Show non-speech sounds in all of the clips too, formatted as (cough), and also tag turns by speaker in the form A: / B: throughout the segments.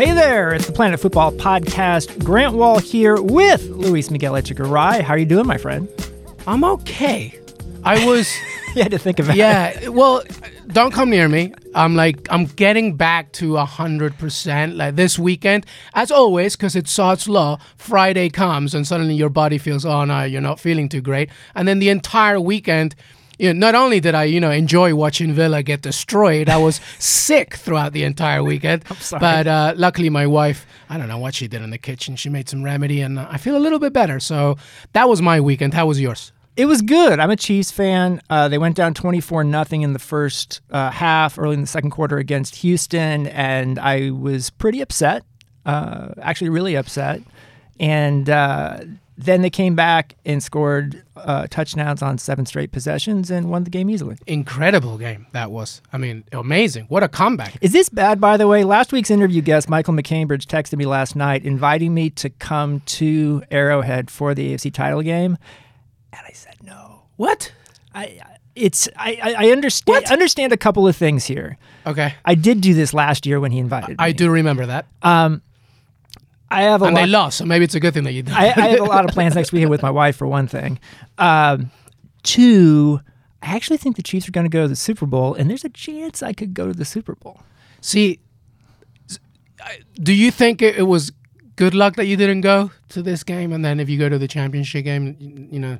A: Hey there, it's the Planet Fútbol Podcast. Grant Wahl here with Luis Miguel Echegaray. How are you doing, my friend?
B: I'm okay. I was. (laughs)
A: you had to think about
B: yeah,
A: it. Yeah.
B: Well, don't come near me. I'm like, I'm getting back to 100%. Like this weekend, as always, because it's Sod's Law, Friday comes and suddenly your body feels, oh no, you're not feeling too great. And then the entire weekend, you know, not only did I, you know, enjoy watching Villa get destroyed, I was (laughs) sick throughout the entire weekend. But uh, luckily, my wife, I don't know what she did in the kitchen. She made some remedy, and I feel a little bit better. So that was my weekend. How was yours?
A: It was good. I'm a Chiefs fan. Uh, they went down 24 nothing in the first uh, half, early in the second quarter against Houston, and I was pretty upset. Uh, actually, really upset. And uh, then they came back and scored uh, touchdowns on seven straight possessions and won the game easily.
B: Incredible game that was. I mean, amazing. What a comeback.
A: Is this bad, by the way? Last week's interview guest, Michael MacCambridge, texted me last night inviting me to come to Arrowhead for the AFC title game. And I said no.
B: What?
A: I it's I I I understand
B: What?
A: understand a couple of things here.
B: Okay.
A: I did do this last year when he invited me.
B: I do remember that.
A: I have a
B: and
A: lot.
B: they lost, so maybe it's a good thing that you.
A: I, I have a lot of plans next weekend with my wife for one thing. Um, two, I actually think the Chiefs are going to go to the Super Bowl, and there's a chance I could go to the Super Bowl.
B: See, do you think it, it was good luck that you didn't go to this game? And then if you go to the championship game, you, you know,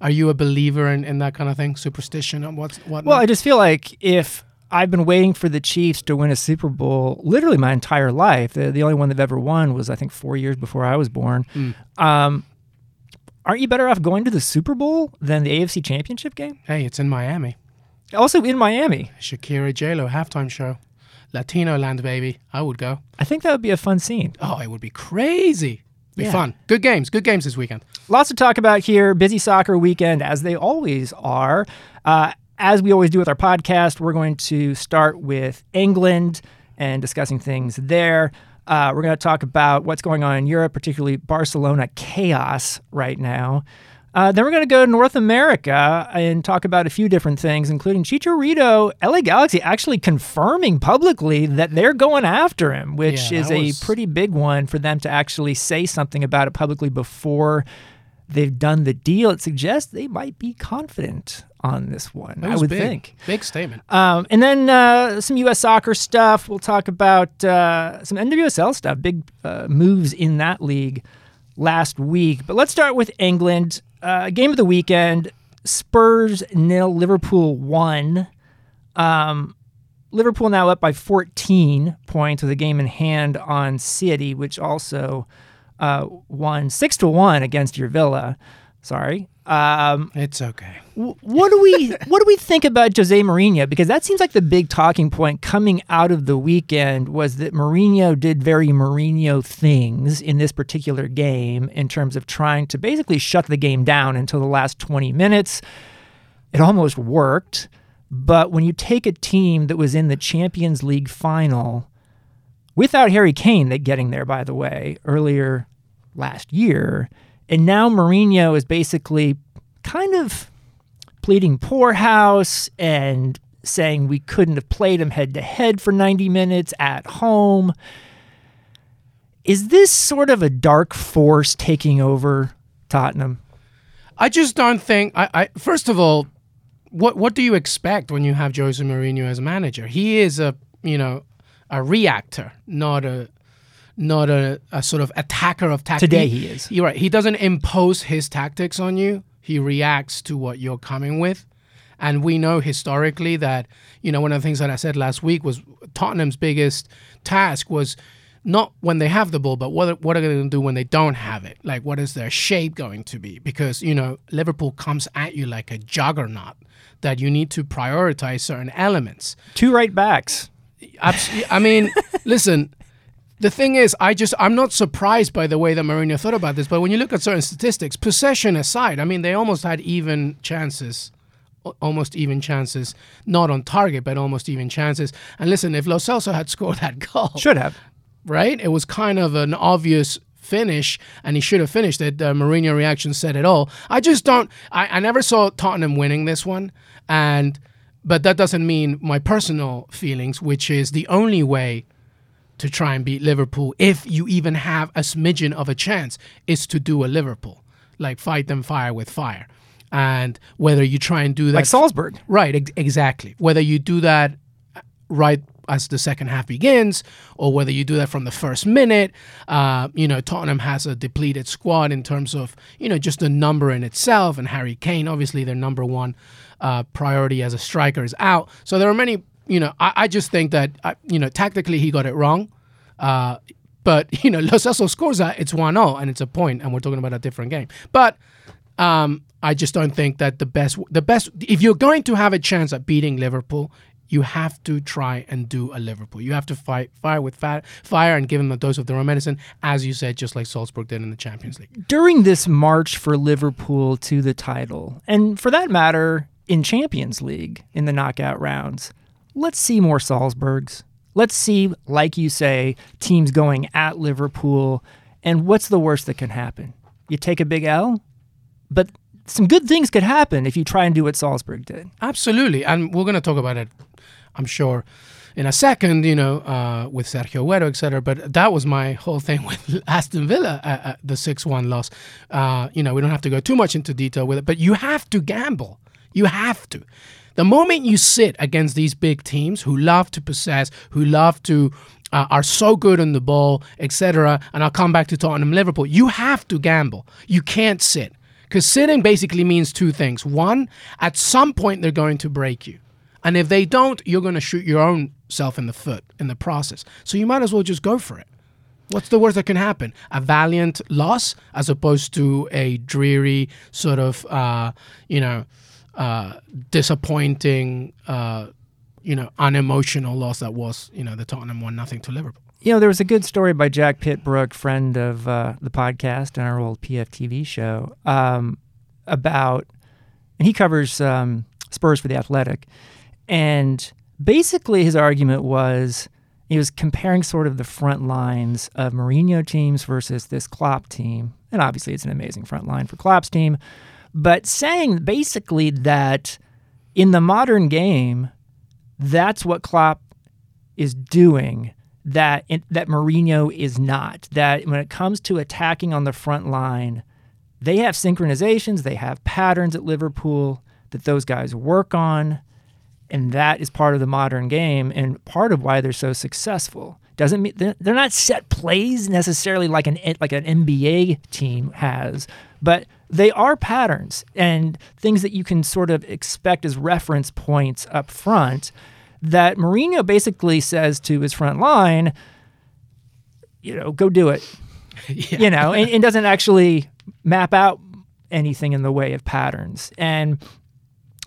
B: are you a believer in, in that kind of thing? Superstition and what's what?
A: Well, I just feel like if I've been waiting for the Chiefs to win a Super Bowl literally my entire life, the, the only one they've ever won was I think four years before I was born. Um, aren't you better off going to the Super Bowl than the AFC Championship game?
B: hey, it's in Miami.
A: Also in Miami.
B: Shakira J Lo halftime show, Latino land baby. I would go.
A: I think that would be a fun scene.
B: Oh, it would be crazy. Be
A: Yeah.
B: fun. Good games. Good games this weekend.
A: Lots to talk about here. Busy soccer weekend, as they always are. Uh, as we always do with our podcast, we're going to start with England and discussing things there. Uh, we're going to talk about what's going on in Europe, particularly Barcelona chaos right now. Uh, then we're going to go to North America and talk about a few different things, including Chicharito, LA Galaxy actually confirming publicly that they're going after him, which
B: Yeah,
A: is
B: that
A: a pretty big one for them to actually say something about it publicly before they've done the deal. It suggests they might be confident on this one. I would
B: big.
A: think.
B: Big statement.
A: Um, and then uh, some U.S. soccer stuff. We'll talk about uh, some NWSL stuff, big uh, moves in that league last week. But let's start with England. Uh, game of the weekend Spurs nil, Liverpool one. Um, Liverpool now up by 14 points with a game in hand on City, which also uh, won 6 to 1 against your Villa. Sorry. Um,
B: It's okay.
A: Wh- what do we what do we think about Jose Mourinho? Because that seems like the big talking point coming out of the weekend was that Mourinho did very Mourinho things in this particular game in terms of trying to basically shut the game down until the last 20 minutes. It almost worked, but when you take a team that was in the Champions League final without Harry Kane that getting there by the way earlier last year, and now Mourinho is basically kind of pleading poorhouse and saying we couldn't have played him head to head for 90 minutes at home. Is this sort of a dark force taking over Tottenham?
B: I just don't think. I, I first of all, what what do you expect when you have Jose Mourinho as a manager? He is a you know a reactor, not a not a, a sort of attacker of tactics.
A: Today he is.
B: You're right. He doesn't impose his tactics on you. He reacts to what you're coming with. And we know historically that, you know, one of the things that I said last week was Tottenham's biggest task was not when they have the ball, but what, what are they going to do when they don't have it? Like, what is their shape going to be? Because, you know, Liverpool comes at you like a juggernaut that you need to prioritize certain elements.
A: Two right backs.
B: I mean, (laughs) listen. The thing is, I just I'm not surprised by the way that Mourinho thought about this. But when you look at certain statistics, possession aside, I mean, they almost had even chances, almost even chances, not on target, but almost even chances. And listen, if Lo Celso had (laughs) scored that goal,
A: Should have.
B: right? It was kind of an obvious finish, and he should have finished it. The Mourinho reaction said it all. I just don't. I, I never saw Tottenham winning this one, and but that doesn't mean my personal feelings, which is the only way to try and beat Liverpool, if you even have a smidgen of a chance, is to do a Liverpool, like fight them fire with fire. And whether you try and do that,
A: Like Salzburg.
B: right, ex- exactly. Whether you do that right as the second half begins, or whether you do that from the first minute. Uh, you know, Tottenham has a depleted squad in terms of you know just the number in itself, and Harry Kane, obviously their number one uh, priority as a striker, is out. So there are many. You know, I, I just think that uh, you know tactically he got it wrong. Uh, but (laughs) you know, Lo Celso scores that it's one 0 and it's a point, and we're talking about a different game. But um, I just don't think that the best, the best, if you're going to have a chance at beating Liverpool, you have to try and do a Liverpool. You have to fight fire with fa- fire and give them a dose of their own medicine, as you said, just like Salzburg did in the Champions League.
A: During this march for Liverpool to the title, and for that matter, in Champions League in the knockout rounds, let's see more Salzburgs. Let's see, like you say, teams going at Liverpool. And what's the worst that can happen? You take a big L, but some good things could happen if you try and do what Salzburg did.
B: Absolutely, and we're going to talk about it, I'm sure, in a second. You know, uh, with Sergio Aguero, etc. But that was my whole thing (laughs) with Aston Villa, uh, uh, the six-one loss. Uh, you know, we don't have to go too much into detail with it, but you have to gamble. You have to. The moment you sit against these big teams who love to possess, who love to uh, are so good on the ball, etc., and I'll come back to Tottenham, Liverpool. You have to gamble. You can't sit because sitting basically means two things. One, at some point they're going to break you, and if they don't, you're going to shoot your own self in the foot in the process. So you might as well just go for it. What's the worst that can happen? A valiant loss as opposed to a dreary sort of, uh, you know, uh, disappointing, uh, you know, unemotional loss that was, you know, the Tottenham one nothing to Liverpool.
A: You know, there was a good story by Jack Pitbrook, friend of uh, the podcast and our old PFTV show, um, about, and he covers um, Spurs for the Athletic, and basically his argument was he was comparing sort of the front lines of Mourinho teams versus this Klopp team, and obviously it's an amazing front line for Klopp's team, but saying basically that in the modern game, that's what Klopp is doing that that Mourinho is not. That when it comes to attacking on the front line, they have synchronizations, they have patterns at Liverpool that those guys work on, and that is part of the modern game and part of why they're so successful. Doesn't mean they're, they're not set plays necessarily like an like an NBA team has, but they are patterns and things that you can sort of expect as reference points up front that Mourinho basically says to his front line, you know, go do it. (laughs)
B: Yeah.
A: You know, and, and doesn't actually map out anything in the way of patterns. And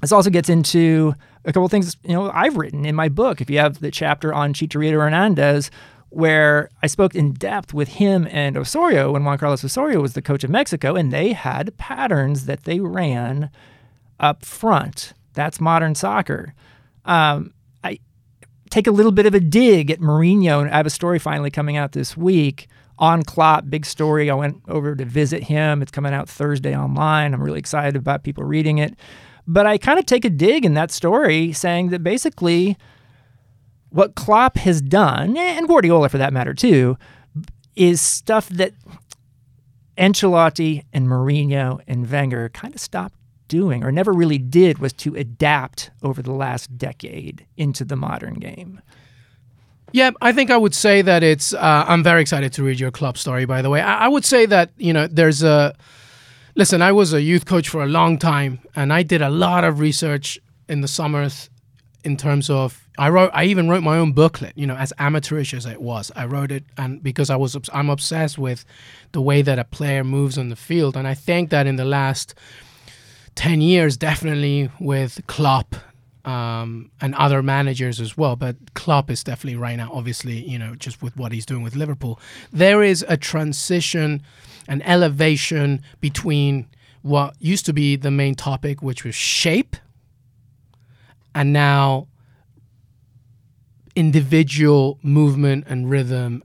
A: this also gets into a couple of things, you know, I've written in my book. If you have the chapter on Chicharito Hernandez, where I spoke in depth with him and Osorio when Juan Carlos Osorio was the coach of Mexico, and they had patterns that they ran up front. That's modern soccer. Um, I take a little bit of a dig at Mourinho, and I have a story finally coming out this week on Klopp. Big story. I went over to visit him. It's coming out Thursday online. I'm really excited about people reading it. But I kind of take a dig in that story, saying that basically what Klopp has done, and Guardiola for that matter too, is stuff that Ancelotti and Mourinho and Wenger kind of stopped doing or never really did was to adapt over the last decade into the modern game.
B: Yeah, I think I would say that it's. Uh, I'm very excited to read your Klopp story. By the way, I, I would say that you know there's a. Listen, I was a youth coach for a long time, and I did a lot of research in the summers in terms of I wrote I even wrote my own booklet, you know, as amateurish as it was. I wrote it and because I was I'm obsessed with the way that a player moves on the field and I think that in the last 10 years definitely with Klopp um, and other managers as well, but Klopp is definitely right now obviously, you know, just with what he's doing with Liverpool. There is a transition an elevation between what used to be the main topic which was shape and now individual movement and rhythm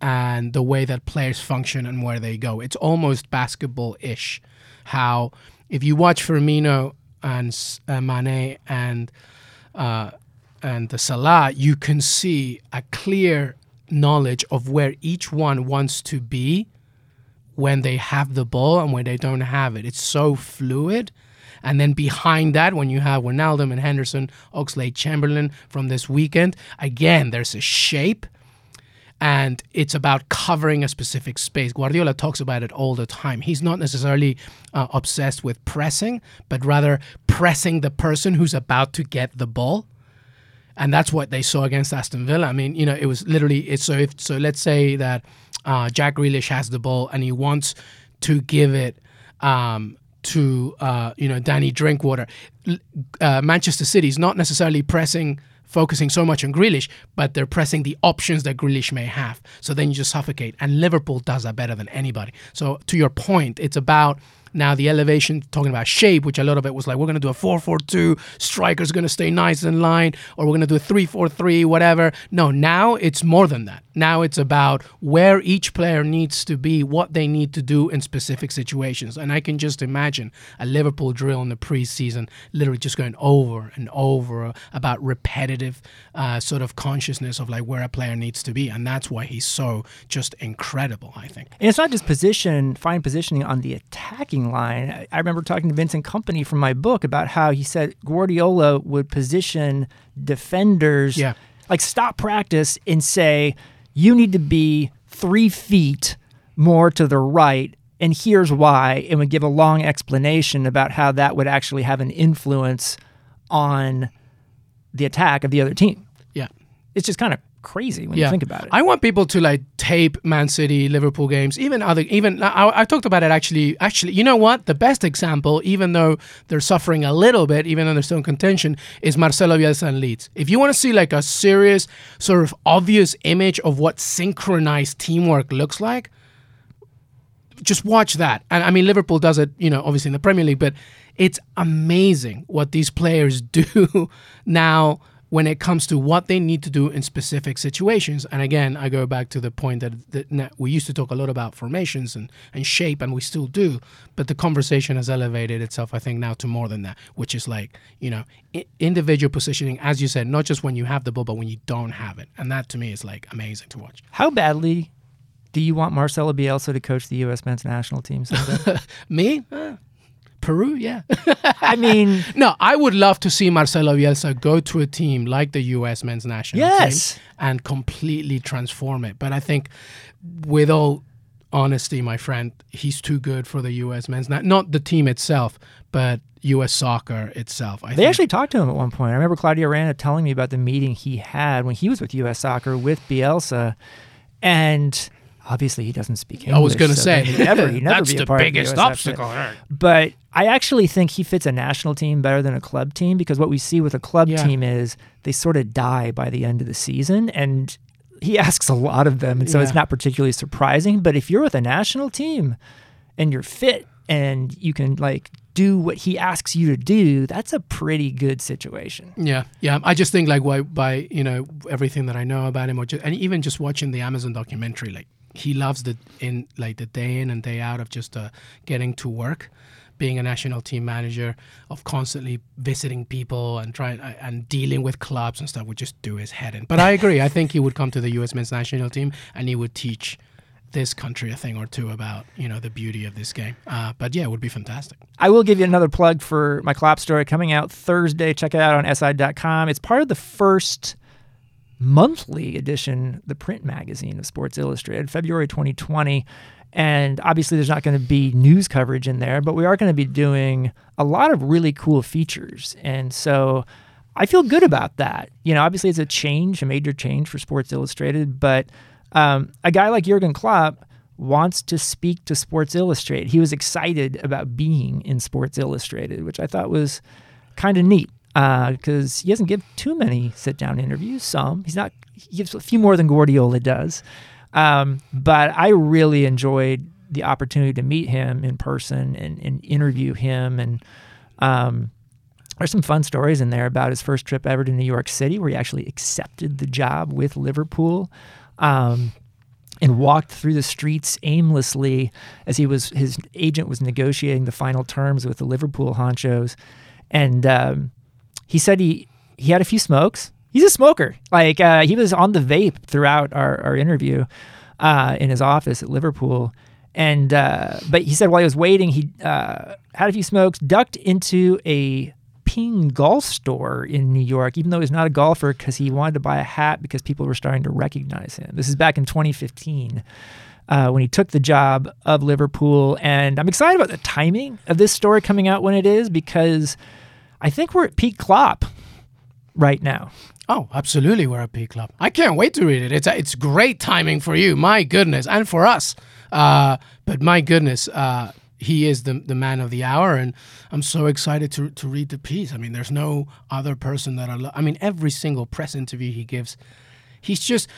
B: and the way that players function and where they go. It's almost basketball ish. How, if you watch Firmino and uh, Mane and uh, and the Salah, you can see a clear knowledge of where each one wants to be when they have the ball and when they don't have it. It's so fluid. And then behind that, when you have Wijnaldum and Henderson, Oxlade Chamberlain from this weekend, again, there's a shape and it's about covering a specific space. Guardiola talks about it all the time. He's not necessarily uh, obsessed with pressing, but rather pressing the person who's about to get the ball. And that's what they saw against Aston Villa. I mean, you know, it was literally it's so if so let's say that uh, Jack Grealish has the ball and he wants to give it um, to uh, you know Danny Drinkwater. Uh, Manchester City is not necessarily pressing focusing so much on Grealish, but they're pressing the options that Grealish may have. So then you just suffocate. And Liverpool does that better than anybody. So to your point, it's about now the elevation, talking about shape, which a lot of it was like, we're going to do a 4-4-2, striker's going to stay nice in line, or we're going to do a 3-4-3, whatever. No, now it's more than that. Now it's about where each player needs to be, what they need to do in specific situations. And I can just imagine a Liverpool drill in the preseason, literally just going over and over about repetitive uh, sort of consciousness of like where a player needs to be. And that's why he's so just incredible, I think.
A: And it's not just position, fine positioning on the attacking line. I remember talking to Vincent Kompany from my book about how he said Guardiola would position defenders,
B: yeah.
A: like stop practice and say, you need to be three feet more to the right. And here's why. And would give a long explanation about how that would actually have an influence on the attack of the other team.
B: Yeah.
A: It's just kind of crazy when
B: Yeah.
A: you think about it.
B: I want people to like tape Man City, Liverpool games, even other, even I, I talked about it actually. Actually, you know what? The best example, even though they're suffering a little bit, even though they're still in contention, is Marcelo Bielsa and Leeds. If you want to see like a serious, sort of obvious image of what synchronized teamwork looks like, just watch that. And I mean, Liverpool does it, you know, obviously in the Premier League, but it's amazing what these players (laughs) do now when it comes to what they need to do in specific situations. And again, I go back to the point that, that we used to talk a lot about formations and, and shape, and we still do, but the conversation has elevated itself, I think, now to more than that, which is like, you know, I- individual positioning, as you said, not just when you have the ball, but when you don't have it. And that to me is like amazing to watch.
A: How badly do you want Marcelo Bielsa to coach the U.S. men's national team someday? (laughs)
B: Me? Uh, Peru? Yeah.
A: I mean, (laughs)
B: No, I would love to see Marcelo Bielsa go to a team like the U.S. men's national
A: Yes.
B: team and completely transform it. But I think, with all honesty, my friend, he's too good for the U.S. men's na- not the team itself, but U.S. soccer itself. I
A: they
B: think.
A: actually talked to him at one point. I remember Claudio Reyna telling me about the meeting he had when he was with U.S. Soccer with Bielsa, and obviously he doesn't speak English.
B: I was going to
A: so
B: say
A: he'd never, he'd never
B: that's
A: be a
B: the biggest
A: outfit.
B: obstacle. right?
A: But I actually think he fits a national team better than a club team because what we see with a club
B: Yeah.
A: team is they sort of die by the end of the season and he (laughs) asks a lot of them and so it's not particularly surprising but if you're with a national team and you're fit and you can like do what he asks you to do that's a pretty good situation
B: Yeah, yeah. I just think like why by you know everything that I know about him, or just, and even just watching the Amazon documentary, like he loves the in like the day in and day out of just uh, getting to work, being a national team manager, of constantly visiting people and trying uh, and dealing with clubs and stuff would just do his head in. But I agree. I think he would come to the U.S. men's national team and he would teach this country a thing or two about you know the beauty of this game. Uh, but yeah, it would be fantastic.
A: I will give you another plug for my Klopp story coming out Thursday. Check it out on SI.com. It's part of the first monthly edition, the print magazine of Sports Illustrated, February 2020. And obviously, there's not going to be news coverage in there, but we are going to be doing a lot of really cool features. And so I feel good about that. You know, obviously, it's a change, a major change for Sports Illustrated, but um, a guy like Jurgen Klopp wants to speak to Sports Illustrated. He was excited about being in Sports Illustrated, which I thought was kind of neat because he doesn't give too many sit-down interviews. Some he's not. He gives a few more than Guardiola does. Um, but I really enjoyed the opportunity to meet him in person and, and interview him. And um, there's some fun stories in there about his first trip ever to New York City, where he actually accepted the job with Liverpool. Um, and walked through the streets aimlessly as he was his agent was negotiating the final terms with the Liverpool honchos, and um, he said he he had a few smokes He's a smoker. Like uh, he was on the vape throughout our, our interview uh, in his office at Liverpool. And uh, but he said while he was waiting, he uh, had a few smokes, ducked into a Ping golf store in New York, even though he's not a golfer, because he wanted to buy a hat because people were starting to recognize him. This is back in 2015. Uh, when he took the job of Liverpool. And I'm excited about the timing of this story coming out when it is because I think we're at peak Klopp right now.
B: Oh, absolutely, we're at peak Klopp. I can't wait to read it. It's it's great timing for you, my goodness, and for us. Uh, but my goodness, uh, he is the the man of the hour, and I'm so excited to to read the piece. I mean, there's no other person that I love. I mean, every single press interview he gives, he's just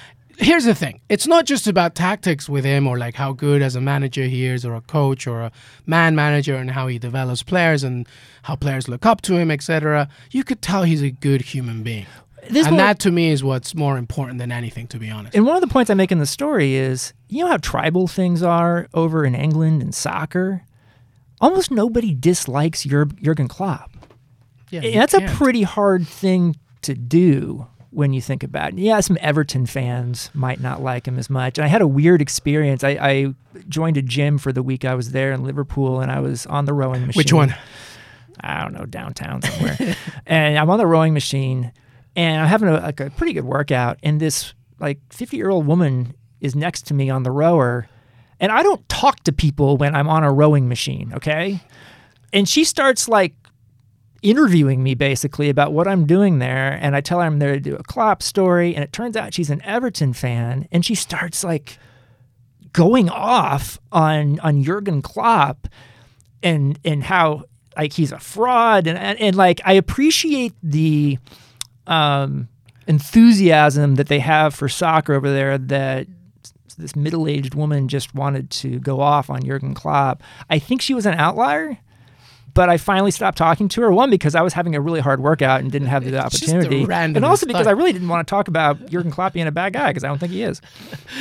B: here's the thing. It's not just about tactics with him or like how good as a manager he is or a coach or a man manager and how he develops players and how players look up to him etc you could tell he's a good human being. This and that to me is what's more important than anything to be honest.
A: And one of the points i make in the story is you know how tribal things are over in england in soccer? Almost nobody dislikes jurgen klopp. Yeah, that's a pretty hard thing to do when you think about it. Yeah, some Everton fans might not like him as much. And I had a weird experience. I, I, joined a gym for the week I was there in Liverpool, and I was on the rowing machine.
B: Which one?
A: I don't know, downtown somewhere. (laughs) and I'm on the rowing machine, and I'm having a, like a pretty good workout. And this like 50 year old woman is next to me on the rower, and I don't talk to people when I'm on a rowing machine. Okay. And she starts like interviewing me basically about what I'm doing there. And I tell her I'm there to do a Klopp story. And it turns out she's an Everton fan. And she starts like going off on on Jurgen Klopp and and how like he's a fraud and and, and like I appreciate the um enthusiasm that they have for soccer over there that this middle-aged woman just wanted to go off on Jurgen Klopp. I think she was an outlier but I finally stopped talking to her. One because I was having a really hard workout and didn't have the opportunity, and also because I really didn't want to talk about Jurgen Klopp being a bad guy because I don't think he is. (laughs)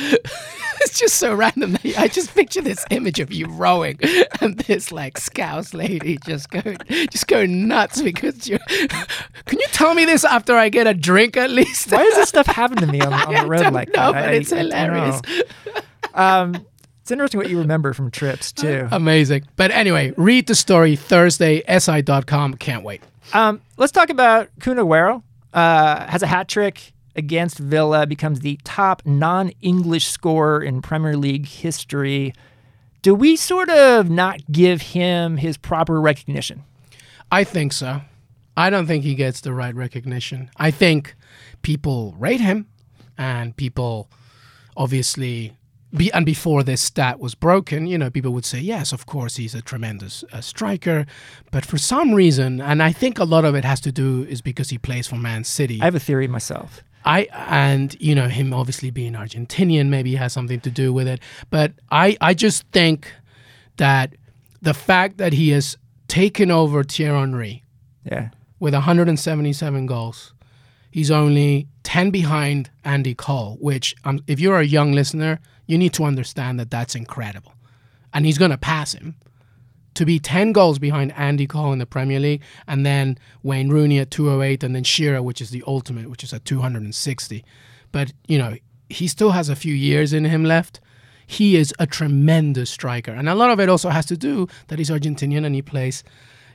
B: it's just so random. I just picture this image of you rowing and this like scouse lady just going, just going nuts because you. (laughs) Can you tell me this after I get a drink at least?
A: Why does this stuff (laughs) happen to me on, on the road like
B: know,
A: that?
B: But it's I, hilarious.
A: um, it's interesting what you remember from trips (laughs) too.
B: Amazing. But anyway, read the story Thursday, si.com. Can't wait.
A: Um, let's talk about Kun Aguero. Uh, has a hat trick against Villa, becomes the top non-English scorer in Premier League history. Do we sort of not give him his proper recognition?
B: I think so. I don't think he gets the right recognition. I think people rate him and people obviously be, and before this stat was broken, you know, people would say, yes, of course, he's a tremendous uh, striker. But for some reason, and I think a lot of it has to do is because he plays for Man City.
A: I have a theory myself.
B: I and you know him obviously being Argentinian maybe has something to do with it. But I I just think that the fact that he has taken over Thierry Henry,
A: yeah,
B: with 177 goals, he's only 10 behind Andy Cole. Which um, if you're a young listener, you need to understand that that's incredible. And he's going to pass him to be 10 goals behind Andy Cole in the Premier League, and then Wayne Rooney at 208, and then Shearer, which is the ultimate, which is at 260. But, you know, he still has a few years in him left. He is a tremendous striker. And a lot of it also has to do that he's Argentinian and he plays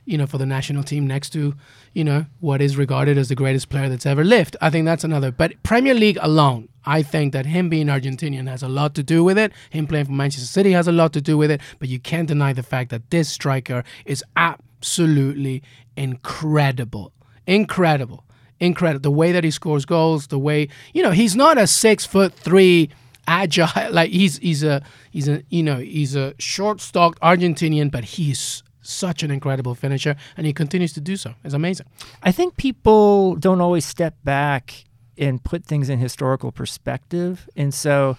B: you know, for the national team next to, you know, what is regarded as the greatest player that's ever lived. I think that's another. But Premier League alone, I think that him being Argentinian has a lot to do with it. Him playing for Manchester City has a lot to do with it. But you can't deny the fact that this striker is absolutely incredible. Incredible. Incredible. The way that he scores goals, the way, you know, he's not a six foot three agile (laughs) like he's he's a he's a you know he's a short stalked Argentinian, but he's such an incredible finisher, and he continues to do so. It's amazing.
A: I think people don't always step back and put things in historical perspective. And so,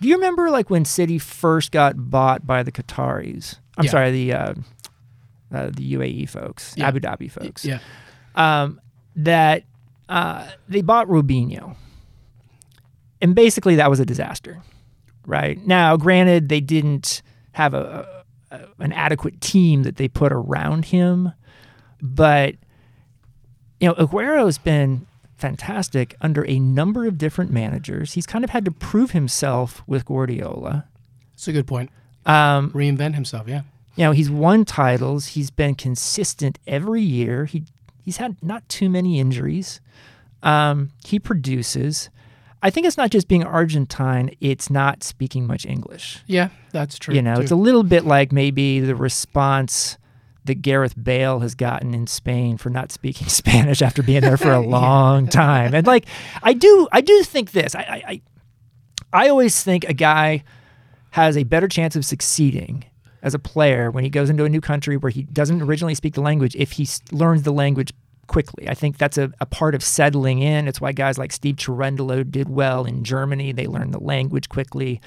A: do you remember like when City first got bought by the Qataris? I'm yeah. sorry, the uh, uh, the UAE folks, yeah. Abu Dhabi folks.
B: Yeah.
A: Um, that uh, they bought Robinho, and basically that was a disaster. Right now, granted, they didn't have a, an adequate team that they put around him. But you know, Aguero's been fantastic under a number of different managers. He's kind of had to prove himself with Guardiola.
B: It's a good point.
A: Um,
B: Reinvent himself, yeah.
A: you know, he's won titles. He's been consistent every year. He he's had not too many injuries. Um, he produces. I think it's not just being Argentine; it's not speaking much English.
B: Yeah, that's true.
A: You know,
B: too.
A: it's a little bit like maybe the response that Gareth Bale has gotten in Spain for not speaking (laughs) Spanish after being there for a (laughs) long time. And like, I do, I do think this. I, I, I, I always think a guy has a better chance of succeeding as a player when he goes into a new country where he doesn't originally speak the language if he learns the language quickly. I think that's a, a part of settling in. It's why guys like Steve Cherundolo did well in Germany. They learned the language quickly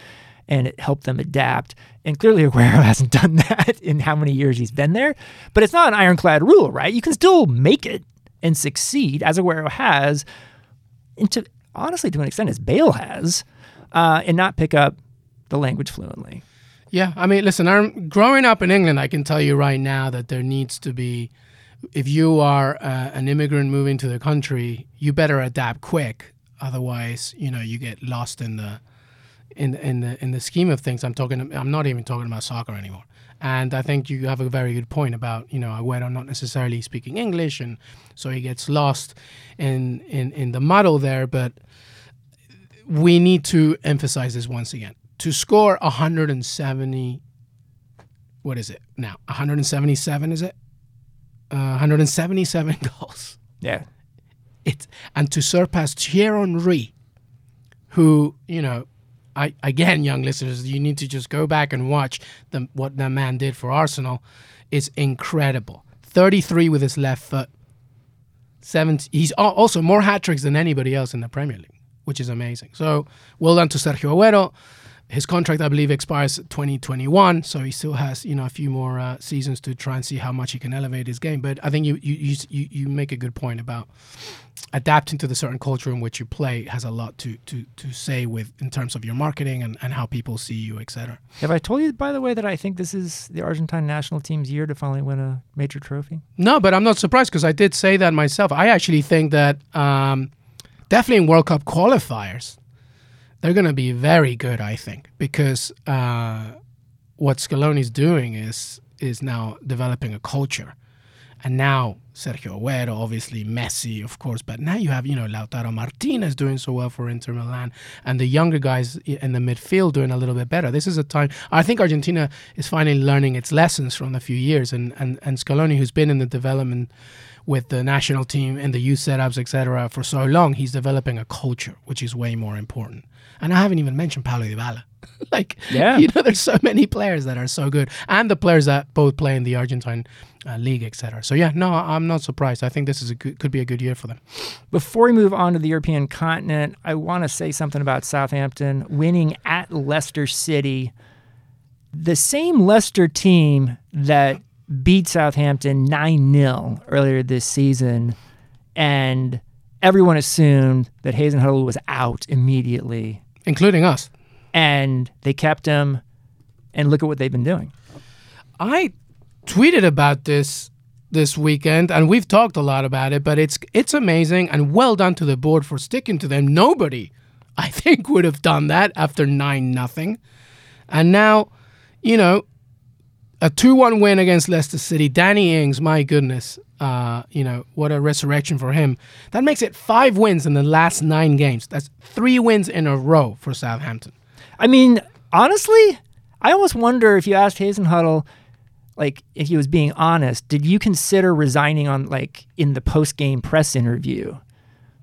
A: and it helped them adapt. And clearly (laughs) Aguero hasn't done that in how many years he's been there. But it's not an ironclad rule, right? You can still make it and succeed as Aguero has, and to honestly to an extent as Bale has, uh, and not pick up the language fluently.
B: Yeah, I mean, listen, I'm growing up in England. I can tell you right now that there needs to be, if you are uh, an immigrant moving to the country, you better adapt quick. Otherwise, you know, you get lost in the, in in the in the scheme of things. I'm talking. I'm not even talking about soccer anymore. And I think you have a very good point about you know Agüero not necessarily speaking English, and so he gets lost in in in the muddle there. But we need to emphasize this once again to score 170 what is it now 177 is it uh, 177 (laughs) goals
A: Yeah.
B: it's and to surpass Thierry Henry who you know I again young listeners you need to just go back and watch the, what that man did for Arsenal. Is incredible. 33 with his left foot. 70 he's also more hat tricks than anybody else in the Premier League which is amazing. So well done to Sergio Aguero his contract, I believe, expires 2021, so he still has you know a few more uh, seasons to try and see how much he can elevate his game. But I think you you, you you make a good point about adapting to the certain culture in which you play has a lot to to to say with in terms of your marketing and, and how people see you, etc.
A: Have I told you, by the way, that I think this is the Argentine national team's year to finally win a major trophy?
B: No, but I'm not surprised because I did say that myself. I actually think that um, definitely in World Cup qualifiers, they're going to be very good. I think because uh, what Scaloni's doing is is now developing a culture, and now Sergio Aguero, obviously Messi, of course, but now you have you know Lautaro Martinez doing so well for Inter Milan, and the younger guys in the midfield doing a little bit better. This is a time I think Argentina is finally learning its lessons from the few years, and and and Scaloni, who's been in the development with the national team and the youth setups, etc., for so long, he's developing a culture, which is way more important. And I haven't even mentioned Paulo Dybala. (laughs) like,
A: Yeah.
B: you know, there's so many players that are so good, and the players that both play in the Argentine uh, league, etc. So yeah, no, I'm not surprised. I think this is a good, could be a good year for them.
A: Before we move on to the European continent, I want to say something about Southampton winning at Leicester City. The same Leicester team that beat Southampton 9 0 earlier this season, and everyone assumed that Hasenhüttl was out immediately,
B: including us.
A: and they kept him. And look at what they've been doing.
B: I tweeted about this this weekend, and we've talked a lot about it. But it's it's amazing, and well done to the board for sticking to them. Nobody, (laughs) I think, would have done that after nine nothing, and now, you know, a two one win against Leicester City. Danny Ings, my goodness, uh, you know what a resurrection for him. That makes it five wins in the last nine games. That's three wins in a row for Southampton.
A: I mean, honestly, I almost wonder if you asked Hasenhüttl, like, if he was being honest, did you consider resigning on, like, in the post game press interview?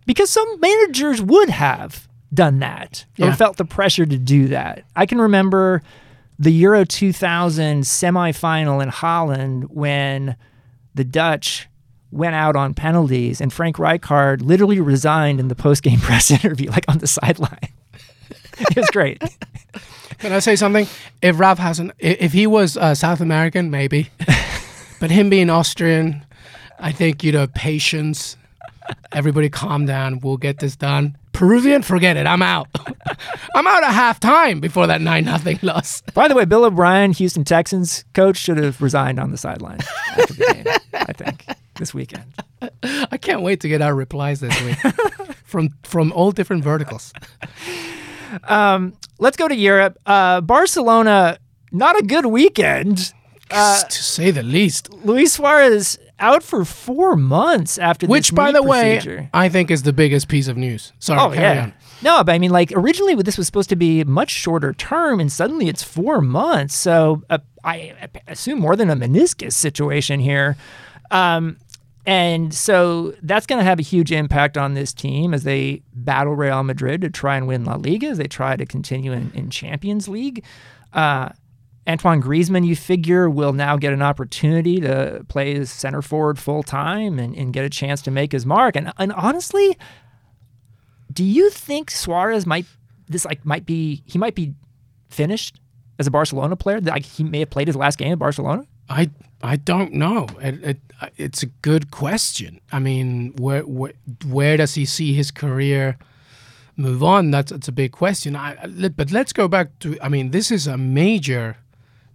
A: Because some managers would have done that or
B: Yeah.
A: felt the pressure to do that. I can remember the Euro 2000 semifinal in Holland when the Dutch went out on penalties and Frank Rijkaard literally resigned in the post game (laughs) press interview, like on the sideline. (laughs) it was great. (laughs)
B: Can I say something? If Ralph hasn't, if he was uh, South American, maybe, but him being Austrian, I think you know patience. Everybody, calm down. We'll get this done. Peruvian, forget it. I'm out. (laughs) I'm out at halftime before that nine nothing loss.
A: By the way, Bill O'Brien, Houston Texans coach, should have resigned on the sideline after the game. I think this weekend. (laughs)
B: I can't wait to get our replies this week (laughs) from from all different verticals.
A: Um, let's go to Europe. Uh, Barcelona, not a good weekend. Uh,
B: to say the least.
A: Luis Suarez out for four months after
B: Which, by the way. I think is the biggest piece of news. Sorry,
A: Oh
B: carry
A: yeah.
B: on.
A: No, but I mean, like originally, this was supposed to be much shorter term, and suddenly it's four months. So uh, I assume more than a meniscus situation here. Um, and so that's going to have a huge impact on this team as they battle Real Madrid to try and win La Liga, as they try to continue in, in Champions League. Uh, Antoine Griezmann, you figure, will now get an opportunity to play as center forward full time and, and get a chance to make his mark. And, and honestly, do you think Suarez might this like might be he might be finished as a Barcelona player? Like he may have played his last game at Barcelona?
B: I I don't know. It, it, it's a good question. I mean, where, where where does he see his career move on? That's that's a big question. I, but let's go back to. I mean, this is a major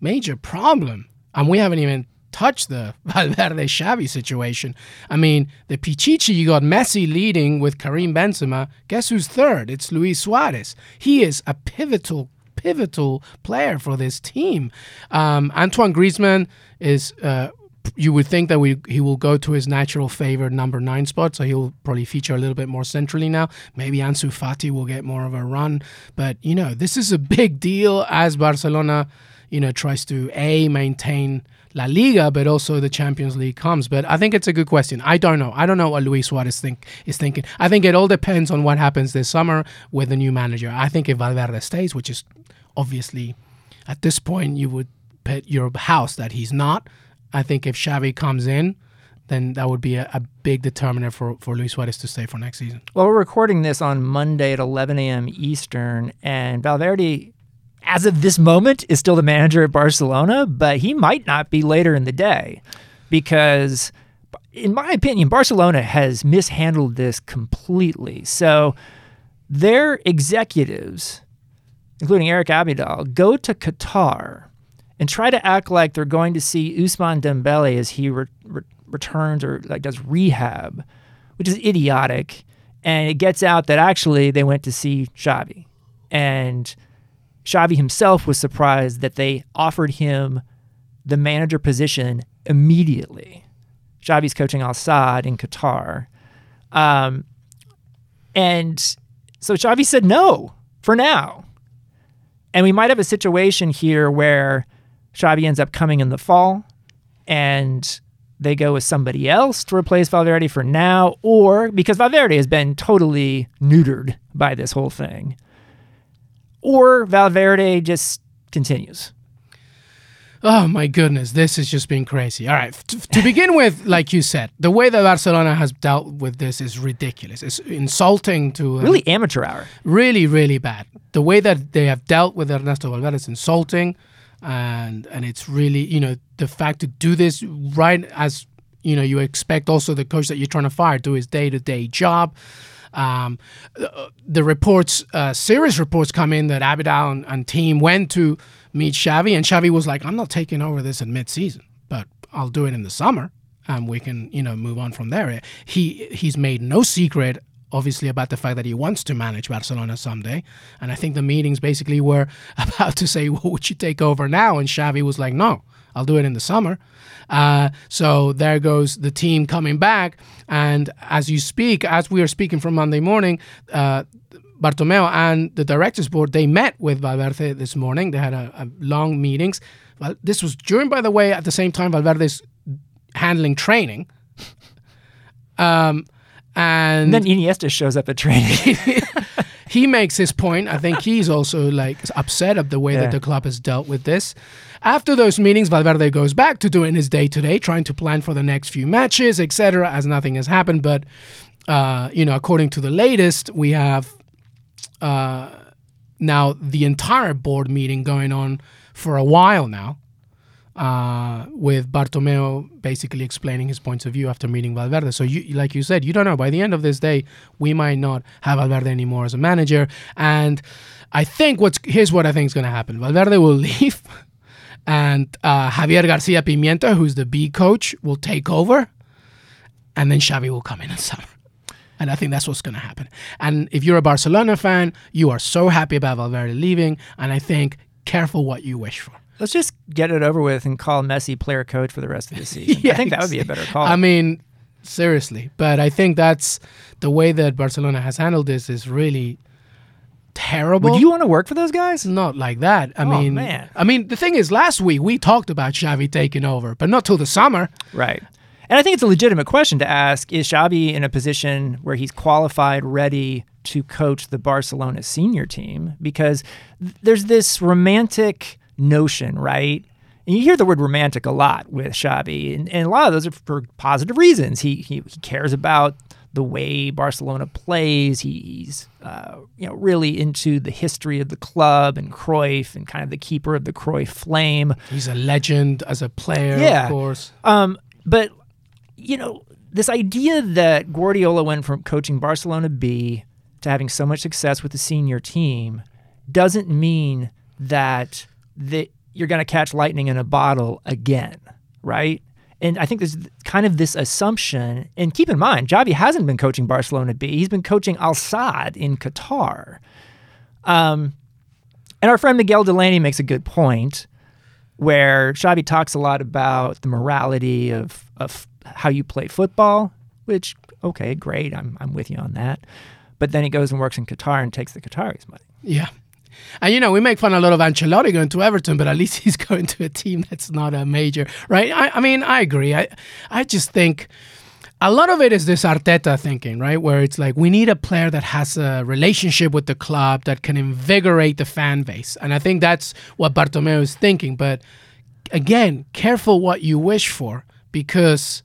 B: major problem, and we haven't even touched the (laughs) Valverde Xavi situation. I mean, the Pichichi you got Messi leading with Karim Benzema. Guess who's third? It's Luis Suarez. He is a pivotal pivotal player for this team. Um, Antoine Griezmann is. Uh, you would think that we, he will go to his natural favorite number nine spot, so he'll probably feature a little bit more centrally now. Maybe Ansu Fati will get more of a run, but you know this is a big deal as Barcelona, you know, tries to a maintain La Liga, but also the Champions League comes. But I think it's a good question. I don't know. I don't know what Luis Suarez think is thinking. I think it all depends on what happens this summer with the new manager. I think if Valverde stays, which is obviously at this point you would bet your house that he's not. I think if Xavi comes in, then that would be a, a big determiner for, for Luis Suarez to stay for next season.
A: Well, we're recording this on Monday at 11 a.m. Eastern, and Valverde, as of this moment, is still the manager at Barcelona, but he might not be later in the day because, in my opinion, Barcelona has mishandled this completely. So their executives, including Eric Abidal, go to Qatar and try to act like they're going to see Ousmane Dembele as he re- re- returns or like does rehab, which is idiotic. And it gets out that actually they went to see Xavi, and Xavi himself was surprised that they offered him the manager position immediately. Xavi's coaching Al Sadd in Qatar, um, and so Xavi said no for now. And we might have a situation here where Xavi ends up coming in the fall and they go with somebody else to replace Valverde for now, or because Valverde has been totally neutered by this whole thing, or Valverde just continues.
B: Oh my goodness, this has just been crazy. All right, t- to begin with, like you said, the way that Barcelona has dealt with this is ridiculous. It's insulting to um,
A: Really amateur hour.
B: really, really bad. The way that they have dealt with Ernesto Valverde is insulting, and and it's really you know the fact to do this right as you know you expect also the coach that you're trying to fire do his day to day job. Um, the, the reports, uh, serious reports come in that Abidal and, and team went to meet Xavi, and Xavi was like, "I'm not taking over this in mid-season, but I'll do it in the summer, and we can, you know, move on from there." He he's made no secret, obviously, about the fact that he wants to manage Barcelona someday, and I think the meetings basically were (laughs) about to say, "Well, would you take over now?" And Xavi was like, "No, I'll do it in the summer." Uh, so there goes the team coming back, and as you speak, as we are speaking from Monday morning. Uh, Bartomeu and the directors board they met with Valverde this morning. They had a, a long meetings. Well, this was during, by the way, at the same time Valverde's handling training. (laughs) Um, and
A: And then Iniesta shows up at training. (laughs) (laughs)
B: he makes his point. I think he's also like upset of the way
A: Yeah.
B: that the club has dealt with this. After those meetings, Valverde goes back to doing his day to day, trying to plan for the next few matches, etc. As nothing has happened, but uh, you know, according to the latest, we have uh, now the entire board meeting going on for a while now. Uh, with Bartomeu basically explaining his points of view after meeting Valverde. So, you, like you said, you don't know. By the end of this day, we might not have Valverde anymore as a manager. And I think what's here's what I think is going to happen: Valverde will (laughs) leave, and uh, Javier Garcia Pimienta, who's the B coach, will take over. and then Xavi will come in summer. And I think that's what's going to happen. And if you're a Barcelona fan, you are so happy about Valverde leaving. And I think careful what you wish for.
A: Let's just get it over with and call Messi player coach for the rest of the (laughs) season. I think that would be a better call.
B: I mean, seriously. But I think that's the way that Barcelona has handled this is really terrible.
A: would you want to work for those guys?
B: not like that. I
A: Oh,
B: mean,
A: man.
B: I mean, the thing is, last week we talked about Xavi taking over, but not till the summer.
A: Right. And I think it's a legitimate question to ask is Xavi in a position where he's qualified, ready to coach the Barcelona senior team? Because th- there's this romantic notion, right? And you hear the word romantic a lot with Xavi, and, and a lot of those are for positive reasons. He, he, he cares about the way Barcelona plays. He, he's uh, you know really into the history of the club and Cruyff and kind of the keeper of the Cruyff flame.
B: He's a legend as a player,
A: Yeah.
B: of course.
A: Um, but you know, this idea that Guardiola went from coaching Barcelona B to having so much success with the senior team doesn't mean that that you're going to catch lightning in a bottle again, right? And I think there's kind of this assumption. And keep in mind, Xavi hasn't been coaching Barcelona B. He's been coaching Al Sadd in Qatar. Um, and our friend Miguel Delaney makes a good point where Xavi talks a lot about the morality of, of how you play football, which, okay, great, I'm, I'm with you on that. But then he goes and works in Qatar and takes the Qataris' money.
B: Yeah. And you know, we make fun a lot of Ancelotti going to Everton, but at least (laughs) he's going to a team that's not a major, right? I, I mean, I agree. I, I just think a lot of it is this Arteta thinking, right? Where it's like we need a player that has a relationship with the club that can invigorate the fan base, and I think that's what Bartomeu is thinking. But again, careful what you wish for because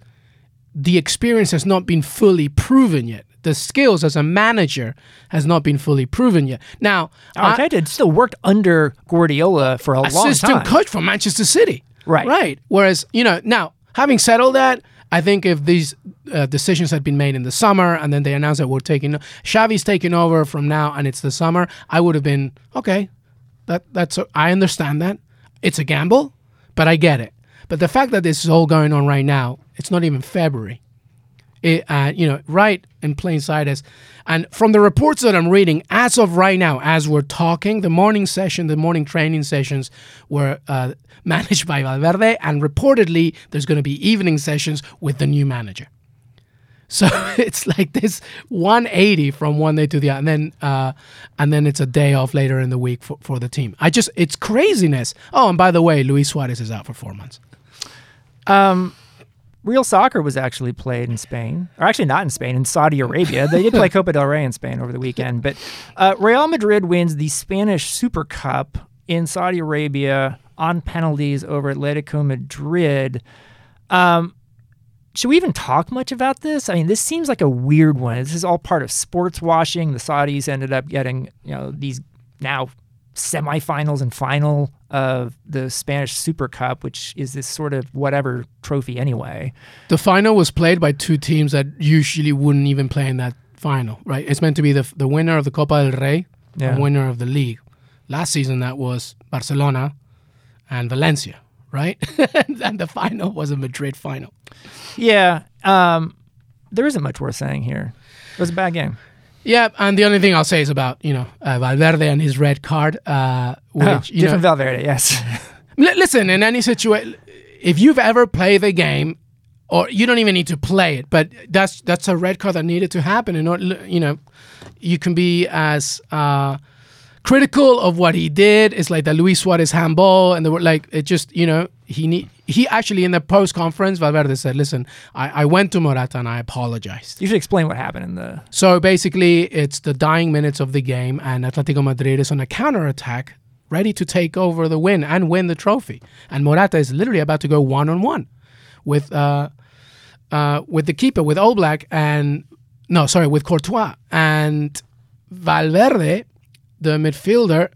B: the experience has not been fully proven yet. The skills as a manager has not been fully proven yet. Now, I-
A: Arteta had still worked under Guardiola for a long time.
B: assistant coach for Manchester City.
A: Right.
B: Right. Whereas, you know, now, having said all that, I think if these uh, decisions had been made in the summer and then they announced that we're taking Xavi's taking over from now and it's the summer, I would have been okay. That that's I understand that it's a gamble, but I get it. But the fact that this is all going on right now, it's not even February. Uh, you know, right in plain sight as, and from the reports that I'm reading, as of right now, as we're talking, the morning session, the morning training sessions were uh, (laughs) managed by Valverde, and reportedly there's going to be evening sessions with the new manager. So (laughs) it's like this 180 from one day to the other, and then uh, and then it's a day off later in the week for, for the team. I just it's craziness. Oh, and by the way, Luis Suarez is out for four months.
A: Um, real soccer was actually played in Spain, or actually not in Spain, in Saudi Arabia. They did play (laughs) Copa del Rey in Spain over the weekend, but uh, Real Madrid wins the Spanish Super Cup in Saudi Arabia on penalties over Atletico Madrid. Um, should we even talk much about this? I mean, this seems like a weird one. This is all part of sports washing. The Saudis ended up getting, you know, these now semifinals and final of the Spanish Super Cup, which is this sort of whatever trophy anyway.
B: The final was played by two teams that usually wouldn't even play in that final, right? It's meant to be the the winner of the Copa del Rey
A: Yeah.
B: and winner of the league. Last season that was Barcelona and Valencia, right? (laughs) and the final was a Madrid final.
A: Yeah, um, there isn't much worth saying here. It was a bad game.
B: Yeah, and the only thing I'll say is about you know uh, Valverde and his red card, uh, which
A: Oh,
B: you know,
A: different Valverde, yes. (laughs)
B: Li- listen, in any situation, if you've ever played the game, or you don't even need to play it, but that's that's a red card that needed to happen. In order, you know, you can be as uh, critical of what he did. It's like the Luis Suarez handball, and they were like, it just you know he need he actually in the post conference, Valverde said, "Listen, I, I went to Morata and I apologized."
A: you should explain what happened in the.
B: So basically, it's the dying minutes of the game, and Atletico Madrid is on a counter attack, ready to take over the win and win the trophy. And Morata is literally about to go one on one with uh, uh, with the keeper, with Oblak, and no, sorry, with Courtois and Valverde, the midfielder,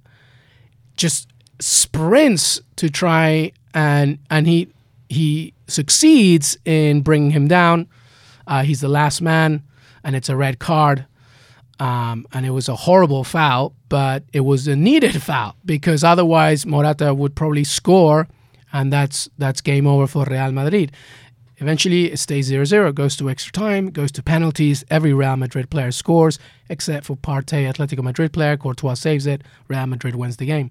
B: just sprints to try and and he he succeeds in bringing him down. Uh, he's the last man, and it's a red card. Um, and it was a horrible foul, but it was a needed (laughs) foul because otherwise Morata would probably score, and that's that's game over for Real Madrid. Eventually, it stays 0 0, goes to extra time, goes to penalties. Every Real Madrid player scores, except for Partey, Atletico Madrid player. Courtois saves it. Real Madrid wins the game.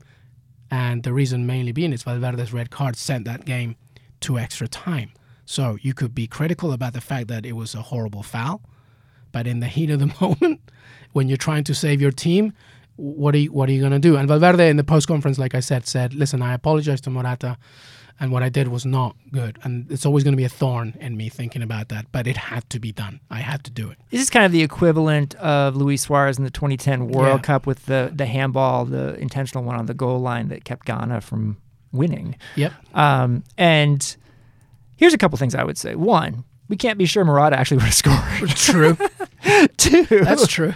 B: And the reason mainly being is Valverde's red card sent that game to extra time. So you could be critical about the fact that it was a horrible foul, but in the heat of the (laughs) moment, when you're trying to save your team, what are you, you going to do? And Valverde in the post conference, like I said, said, "Listen, I apologize to Morata and what I did was not good. And it's always going to be a thorn in me thinking about that, but it had to be done. I had to do it.
A: This is kind of the equivalent of Luis Suarez in the 2010 World yeah. Cup with the the handball, the intentional one on the goal line that kept Ghana from winning.
B: Yep.
A: Um, and here's a couple things I would say. One, we can't be sure Morata actually would have scored. (laughs)
B: True. (laughs)
A: Two.
B: That's true.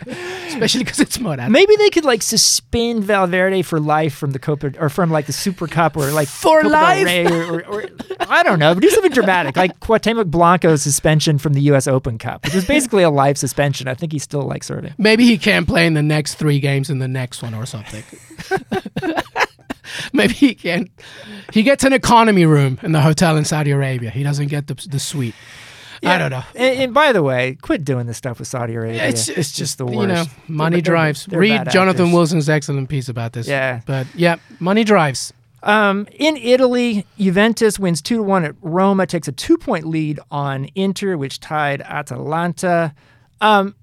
B: Especially because it's Morata.
A: Maybe they could like suspend Valverde for life from the Copa or from like the Super Cup or like
B: for
A: Copa
B: life.
A: Or, or, or, I don't know. Do something dramatic like Cuauhtemoc Blanco's suspension from the U.S. Open Cup, which was basically a life suspension. I think he's still like serving.
B: Maybe he can't play in the next three games in the next one or something. (laughs) Maybe he can. He gets an economy room in the hotel in Saudi Arabia. He doesn't get the the suite. Yeah. I don't know.
A: And, and, by the way, quit doing this stuff with Saudi Arabia.
B: It's, it's just the worst. You know, money they're, drives. They're, they're Read Jonathan actors. Wilson's excellent piece about this.
A: Yeah.
B: But yeah, money drives.
A: Um, in Italy, Juventus wins 2 to 1 at Roma, takes a two point lead on Inter, which tied Atalanta. Um,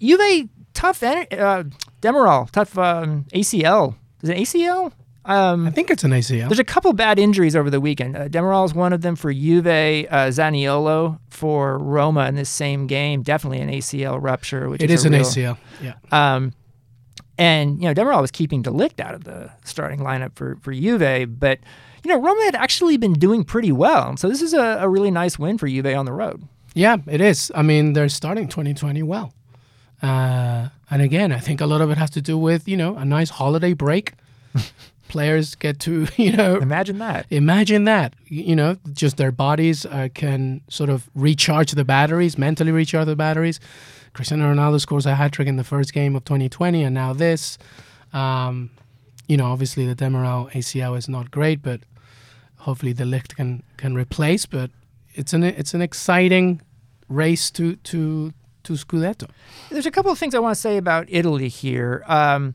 A: Juve, tough, uh, Demiral, tough um, ACL. Is it ACL?
B: Um, I think it's an ACL.
A: There's a couple bad injuries over the weekend. Uh, Demiral is one of them for Juve. Uh, Zaniolo for Roma in this same game. Definitely an ACL rupture. Which
B: it
A: is,
B: is an
A: real,
B: ACL. Yeah.
A: Um, and you know Demiral was keeping De Ligt out of the starting lineup for for Juve, but you know Roma had actually been doing pretty well. So this is a, a really nice win for Juve on the road.
B: Yeah, it is. I mean, they're starting 2020 well. Uh, and again, I think a lot of it has to do with you know a nice holiday break. (laughs) players get to (laughs) you know.
A: Imagine that.
B: Imagine that. You know just their bodies uh, can sort of recharge the batteries mentally recharge the batteries. Cristiano ronaldo scores a hat trick in the first game of 2020 and now this. Um, you know obviously the demiral acl is not great but hopefully De Ligt can can replace but it's an it's an exciting race to to to scudetto.
A: There's a couple of things i want to say about italy here. Um,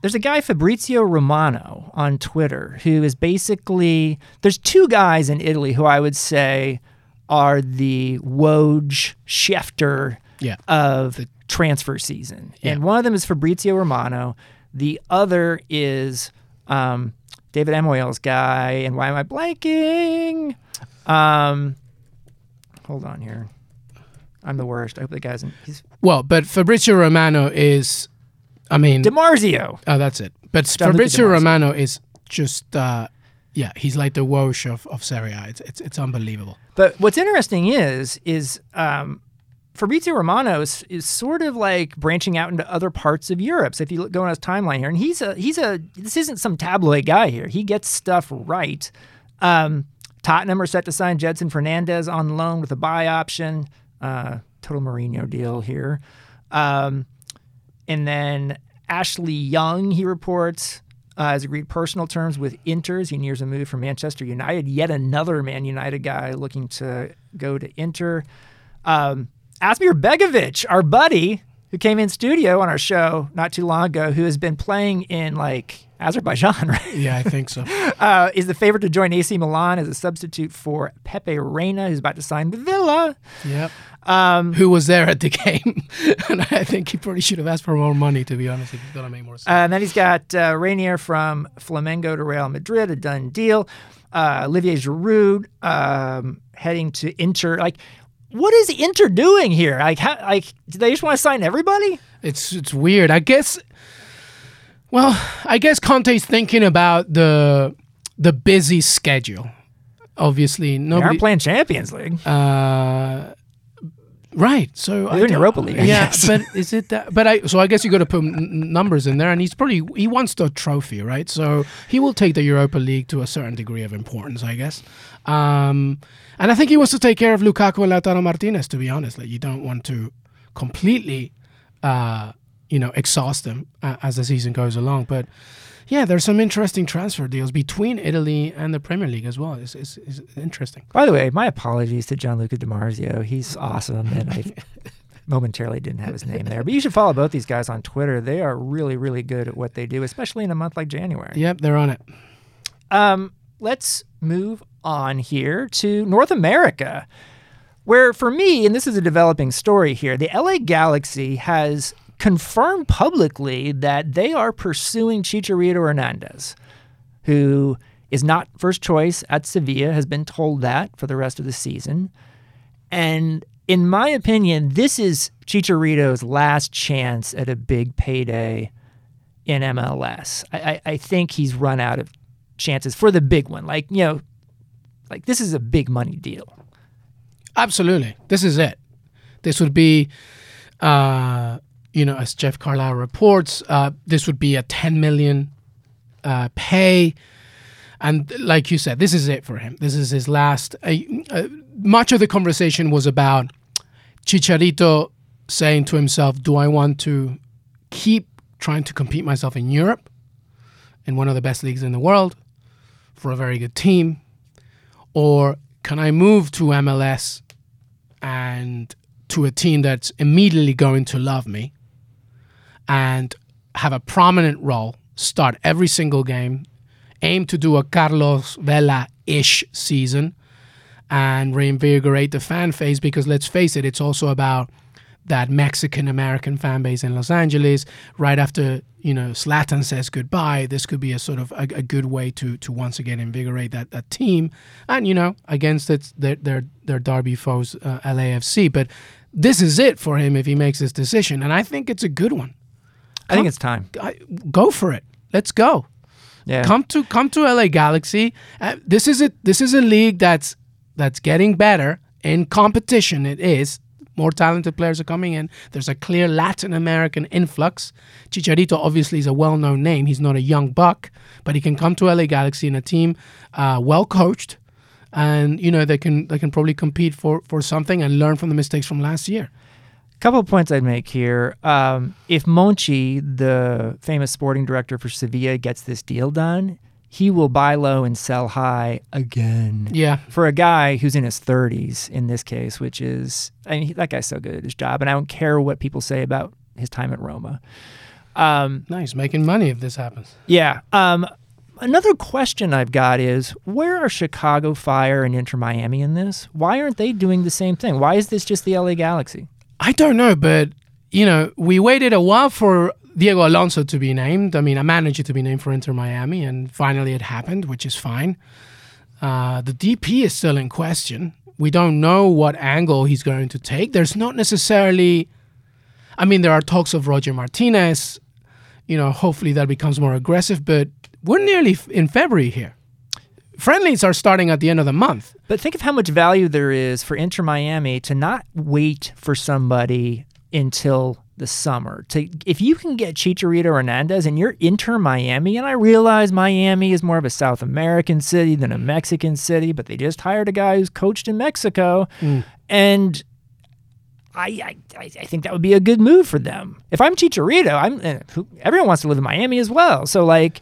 A: there's a guy Fabrizio Romano on Twitter who is basically there's two guys in Italy who I would say are the Woj Schefter
B: yeah.
A: of the transfer season,
B: yeah.
A: and one of them is Fabrizio Romano. The other is um, David Moyes' guy, and why am I blanking? Um, hold on here. I'm the worst. I hope the guy's. In, he's
B: well, but Fabrizio Romano is I mean,
A: DiMarzio.
B: Oh, that's it. But Fabrizio Romano is just, uh, yeah, he's like the Woj of, of Serie A. It's, it's, it's unbelievable.
A: But what's interesting is, is um, Fabrizio Romano is, is, sort of like branching out into other parts of Europe. So if you look, go on his timeline here, and he's a, he's a, this isn't some tabloid guy here. He gets stuff right. Um, Tottenham are set to sign Gedson Fernandes on loan with a buy option. Uh, total Mourinho deal here. Um, and then Ashley Young, he reports, uh, has agreed personal terms with Inters. He nears a move from Manchester United. Yet another Man United guy looking to go to Inter. Um, Asmir Begovic, our buddy, who came in studio on our show not too long ago, who has been playing in like Azerbaijan, (laughs) right?
B: Yeah, I think so. (laughs)
A: uh, is the favorite to join AC Milan as a substitute for Pepe Reina, who's about to sign with Villa.
B: Yep. Um, Who was there at the game? (laughs) and I think he probably should have asked for more money, to be honest, if he's going to make more sense.
A: Uh, and then he's got uh, Reinier from Flamengo to Real Madrid, a done deal. Uh, Olivier Giroud um, heading to Inter. Like, what is Inter doing here? Like, how, like, do they just want to sign everybody?
B: It's it's weird. I guess well, I guess Conte's thinking about the the busy schedule. Obviously, nobody
A: they aren't playing Champions League.
B: Uh, right. So
A: they're in Europa League. I
B: yeah,
A: guess.
B: but is it that? But I so I guess you got to put n- numbers in there, and he's probably he wants the trophy, right? So he will take the Europa League to a certain degree of importance, I guess. Um, and I think he wants to take care of Lukaku and Lautaro Martinez. To be honest, like you don't want to completely. Uh, you know, exhaust them uh, as the season goes along. But Yeah, there's some interesting transfer deals between Italy and the Premier League as well. It's, it's, it's interesting.
A: By the way, my apologies to Gianluca Dimarzio. He's awesome, and I (laughs) momentarily didn't have his name there. But you should follow both these guys on Twitter. They are really, really good at what they do, especially in a month like January.
B: Yep, they're on it.
A: Um, let's move on here to North America, where for me, and this is a developing story here, the LA Galaxy has confirmed publicly that they are pursuing Chicharito Hernandez, who is not first choice at Sevilla, has been told that for the rest of the season. And in my opinion, this is Chicharito's last chance at a big payday in MLS. I, I, I think he's run out of chances for the big one. Like, you know, like this is a big money deal.
B: Absolutely. This is it. This would be, uh, you know, as Jeff Carlisle reports, uh, this would be a 10 million uh, pay. And like you said, this is it for him. This is his last. Uh, much of the conversation was about Chicharito saying to himself, Do I want to keep trying to compete myself in Europe, in one of the best leagues in the world, for a very good team? Or can I move to MLS and to a team that's immediately going to love me and have a prominent role, start every single game, aim to do a Carlos Vela ish season, and reinvigorate the fan base because let's face it, it's also about that Mexican American fan base in Los Angeles. Right after you know Zlatan says goodbye, this could be a sort of a, a, good way to to once again invigorate that that team, and you know against its their their, their derby foes uh, LAFC. But this is it for him if he makes this decision, and I think it's a good one.
A: I think it's time.
B: Go for it. Let's go.
A: Yeah.
B: Come to come to LA Galaxy. Uh, this is it. This is a league that's that's getting better in competition. It is more talented players are coming in. There's a clear Latin American influx. Chicharito obviously is a well-known name. He's not a young buck, but he can come to LA Galaxy in a team uh, well coached, and you know they can they can probably compete for for something and learn from the mistakes from last year.
A: Couple of points I'd make here. Um, if Monchi, the famous sporting director for Sevilla, gets this deal done, he will buy low and sell high again.
B: Yeah.
A: For a guy who's in his 30s in this case, which is, I mean, that guy's so good at his job, and I don't care what people say about his time at Roma.
B: Um, nice, making money if this happens.
A: Yeah. Um, another question I've got is where are Chicago Fire and Inter Miami in this? Why aren't they doing the same thing? Why is this just the LA Galaxy?
B: I don't know, but you know, we waited a while for Diego Alonso to be named. I mean, a manager to be named for Inter Miami, and finally it happened, which is fine. Uh, the DP is still in question. We don't know what angle he's going to take. There's not necessarily. I mean, there are talks of Roger Martinez. You know, hopefully that becomes more aggressive, but we're nearly in February here. Friendlies are starting at the end of the month.
A: But think of how much value there is for Inter Miami to not wait for somebody until the summer. To if you can get Chicharito Hernandez and you're Inter Miami, and I realize Miami is more of a South American city than a Mexican city, but they just hired a guy who's coached in Mexico, mm. and I, I I think that would be a good move for them. If I'm Chicharito, I'm eh, everyone wants to live in Miami as well. So like,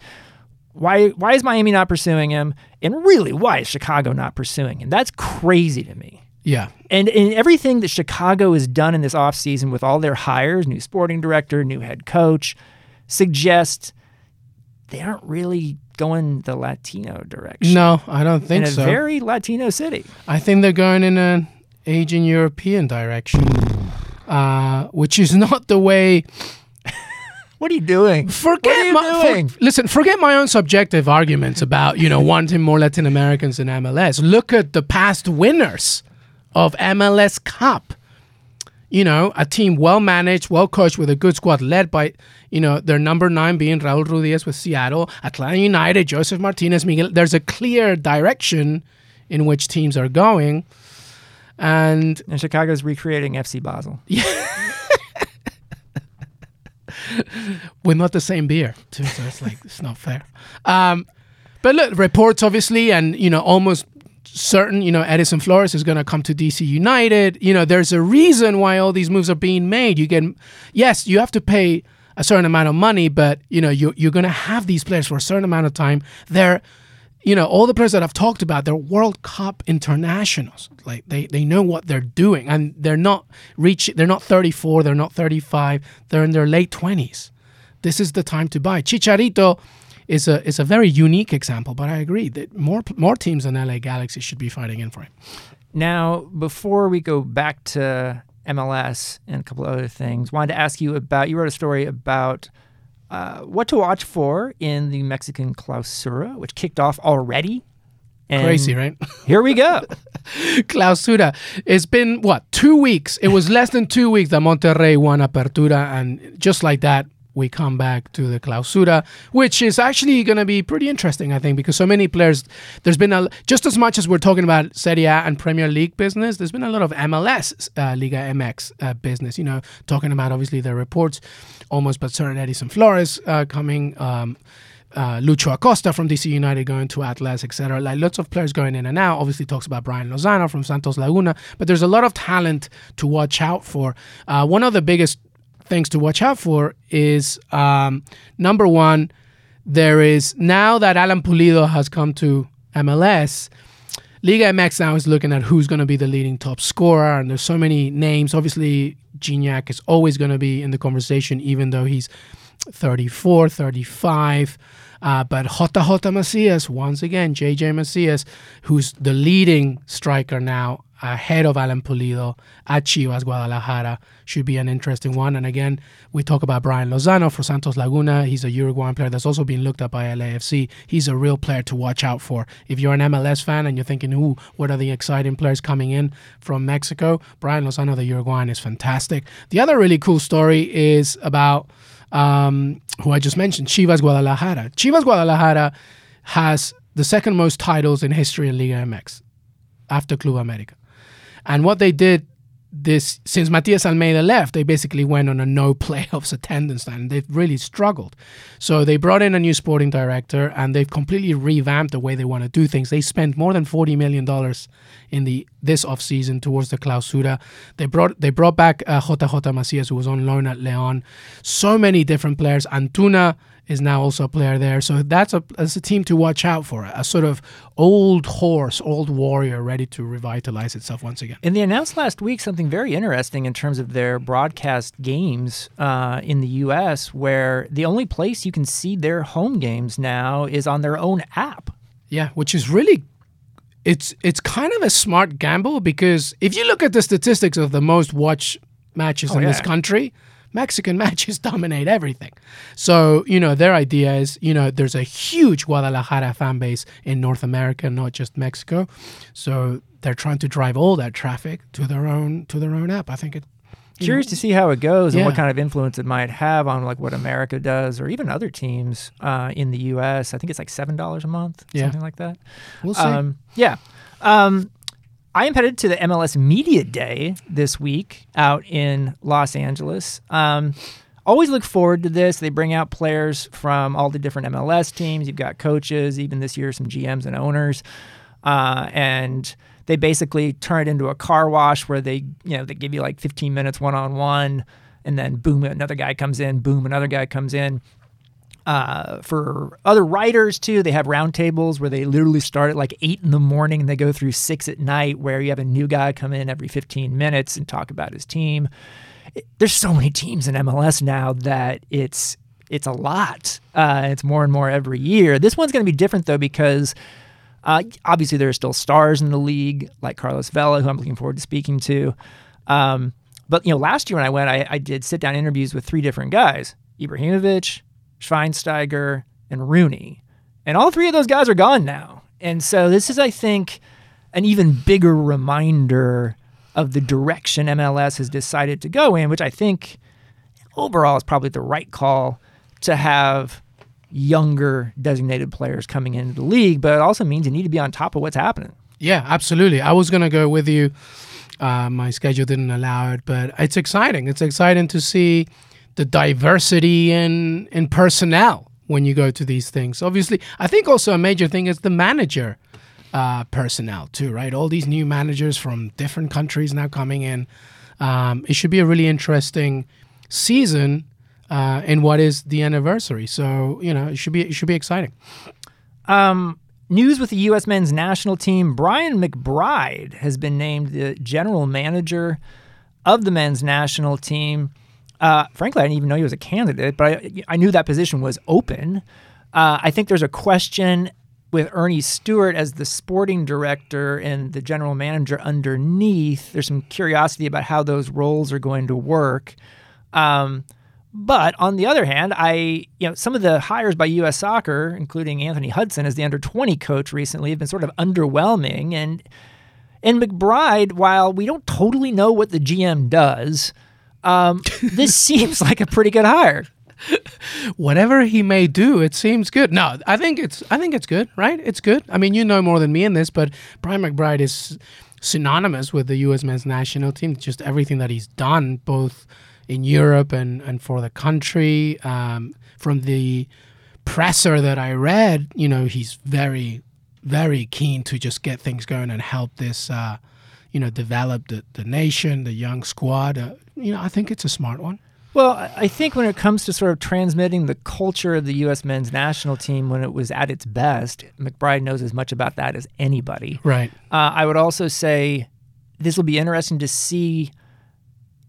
A: why why is Miami not pursuing him? And really, why is Chicago not pursuing him? That's crazy to me.
B: Yeah.
A: And in everything that Chicago has done in this offseason with all their hires, new sporting director, new head coach, suggests they aren't really going the Latino direction.
B: No, I don't think
A: in a
B: so.
A: very Latino city.
B: I think they're going in an Asian European direction, uh, which is (laughs) not the way.
A: What are you doing?
B: Forget
A: you
B: my
A: doing?
B: For, listen. Forget my own subjective arguments about you know wanting more Latin Americans in MLS. Look at the past winners of MLS Cup. You know, a team well managed, well coached, with a good squad led by, you know, their number nine being Raul Ruidiaz with Seattle, Atlanta United, Josef Martinez, Miguel. There's a clear direction in which teams are going. And,
A: and Chicago's recreating FC Basel.
B: Yeah. (laughs) (laughs) with not the same beer, too. So it's like, it's not fair. Um, but look, reports obviously, and, you know, almost certain, you know, Edison Flores is going to come to DC United. You know, there's a reason why all these moves are being made. You get, yes, you have to pay a certain amount of money, but you know you you're gonna have these players for a certain amount of time. They're you know all the players that I've talked about, they're World Cup internationals. Like they they know what they're doing, and they're not reach. They're not 34. They're not 35. They're in their late 20s. This is the time to buy. Chicharito is a is a very unique example, but I agree that more more teams than LA Galaxy should be fighting in for him.
A: Now, before we go back to MLS and a couple other things, wanted to ask you about. You wrote a story about uh, what to watch for in the Mexican Clausura, which kicked off already. And
B: Crazy, right?
A: Here we go. (laughs)
B: Clausura. It's been what two weeks? It was less than two weeks that Monterrey won Apertura, and just like that, we come back to the clausura, which is actually going to be pretty interesting, I think, because so many players. There's been a just as much as we're talking about Serie A and Premier League business. There's been a lot of MLS uh, Liga MX uh, business. You know, talking about obviously the reports, almost but certain Edison Flores uh, coming. Um, uh, Lucho Acosta from DC United going to Atlas, etc. Like lots of players going in and out. Obviously, talks about Brian Lozano from Santos Laguna, but there's a lot of talent to watch out for. Uh, one of the biggest things to watch out for is um, number one, there is now that Alan Pulido has come to MLS. Liga MX now is looking at who's going to be the leading top scorer, and there's so many names. Obviously, Gignac is always going to be in the conversation, even though he's 34, 35. Uh, but JJ Macias, once again, JJ Macias, who's the leading striker now ahead of Alan Pulido at Chivas Guadalajara, should be an interesting one. And again, we talk about Brian Lozano for Santos Laguna. He's a Uruguayan player that's also being looked at by LAFC. He's a real player to watch out for. If you're an MLS fan and you're thinking, ooh, what are the exciting players coming in from Mexico? Brian Lozano, the Uruguayan, is fantastic. The other really cool story is about um, who I just mentioned, Chivas Guadalajara. Chivas Guadalajara has the second most titles in history in Liga MX after Club America. And what they did this since Matias Almeyda left, they basically went on a no (laughs) playoffs attendance and they've really struggled. So they brought in a new sporting director and they've completely revamped the way they want to do things. They spent more than forty million dollars in the this offseason towards the clausura. They brought they brought back uh, JJ Macias who was on loan at Leon. So many different players. Antuna is now also a player there. So that's a, that's a team to watch out for. A sort of old horse, old warrior ready to revitalize itself once again.
A: And they announced last week something very interesting in terms of their broadcast games uh, in the U.S., where the only place you can see their home games now is on their own app.
B: Yeah, which is really it's it's kind of a smart gamble because if you look at the statistics of the most watched matches
A: Oh,
B: in this country, Mexican (laughs) matches dominate everything. So, you know, their idea is, you know, there's a huge Guadalajara fan base in North America, not just Mexico. So they're trying to drive all that traffic to their own to their own app. I think it
A: Curious to see how it goes and what kind of influence it might have on like what America does or even other teams uh, in the U.S. I think it's like seven dollars a month,
B: Yeah.
A: something like that.
B: we'll see.
A: Um, yeah. Um, I am headed to the MLS Media Day this week out in Los Angeles. Um, always look forward to this. They bring out players from all the different MLS teams. You've got coaches, even this year, some GMs and owners. Uh, and they basically turn it into a car wash where they, you know, they give you like 15 minutes one on one, and then boom, another guy comes in, boom, another guy comes in uh, for other writers too. They have roundtables where they literally start at like eight in the morning and they go through six at night, where you have a new guy come in every 15 minutes and talk about his team. It- there's so many teams in MLS now that it's it's a lot. Uh, it's more and more every year. This one's going to be different though because uh, obviously there are still stars in the league like Carlos Vela, who I'm looking forward to speaking to. Um, but you know, last year when I went, I, I did sit down interviews with three different guys: Ibrahimovic, Schweinsteiger, and Rooney, and all three of those guys are gone now. And so this is, I think, an even bigger reminder of the direction MLS has decided to go in, which I think overall is probably the right call to have younger designated players coming into the league, but it also means you need to be on top of what's happening.
B: Yeah, absolutely. I was gonna go with you. Uh, my schedule didn't allow it, but it's exciting. It's exciting to see the diversity in in personnel when you go to these things. Obviously, I think also a major thing is the manager uh, personnel too, right? All these new managers from different countries now coming in. Um, it should be a really interesting season. uh, in what is the anniversary. So you know, it should be it should be exciting.
A: Um, news with the U.S. men's national team: Brian McBride has been named the general manager of the men's national team. Uh, frankly, I didn't even know he was a candidate, but I, I knew that position was open. Uh, I think there's a question with Ernie Stewart as the sporting director and the general manager underneath. There's some curiosity about how those roles are going to work. Um, but on the other hand, I you know some of the hires by U.S. Soccer, including Anthony Hudson as the under 20 coach recently, have been sort of underwhelming. And and McBride, while we don't totally know what the GM does, um, this (laughs) seems like a pretty good hire.
B: Whatever he may do, it seems good. No, I think it's I think it's good, right? It's good. I mean, you know more than me in this, but Brian McBride is synonymous with the U.S. men's national team. Just everything that he's done, both in Europe and and for the country. Um, from the presser that I read, you know, he's very very keen to just get things going and help this. Uh, you know, develop the, the nation, the young squad. Uh, you know, I think it's a smart one.
A: Well, I think when it comes to sort of transmitting the culture of the U.S. men's national team when it was at its best, McBride knows as much about that as anybody.
B: Right.
A: Uh, I would also say this will be interesting to see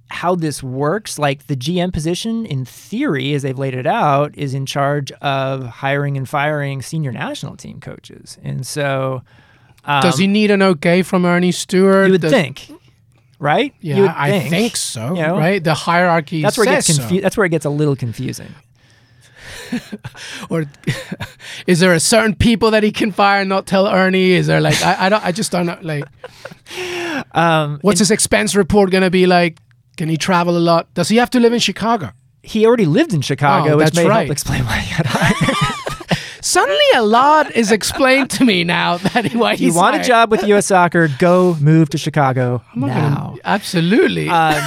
A: how this works. Like the GM position, in theory, as they've laid it out, is in charge of hiring and firing senior national team coaches. And so.
B: Um, Does he need an okay from Ernie Stewart?
A: You would
B: Does,
A: think right?
B: Yeah, I think, think so. You know? Right, the hierarchy.
A: That's where it gets
B: confu-
A: so. That's where it gets a little confusing. (laughs)
B: or (laughs) is there a certain people that he can fire and not tell Ernie? Is there like I, I don't I just don't know like (laughs) um, what's his expense report gonna be like? Can he travel a lot? Does he have to live in Chicago?
A: He already lived in Chicago,
B: oh,
A: which may
B: right.
A: help explain why he got hired.
B: Suddenly, a lot is explained to me now (laughs) that why he's
A: you want
B: hired.
A: a job with U.S. Soccer, go move to Chicago
B: I'm
A: now.
B: Gonna, absolutely. Um,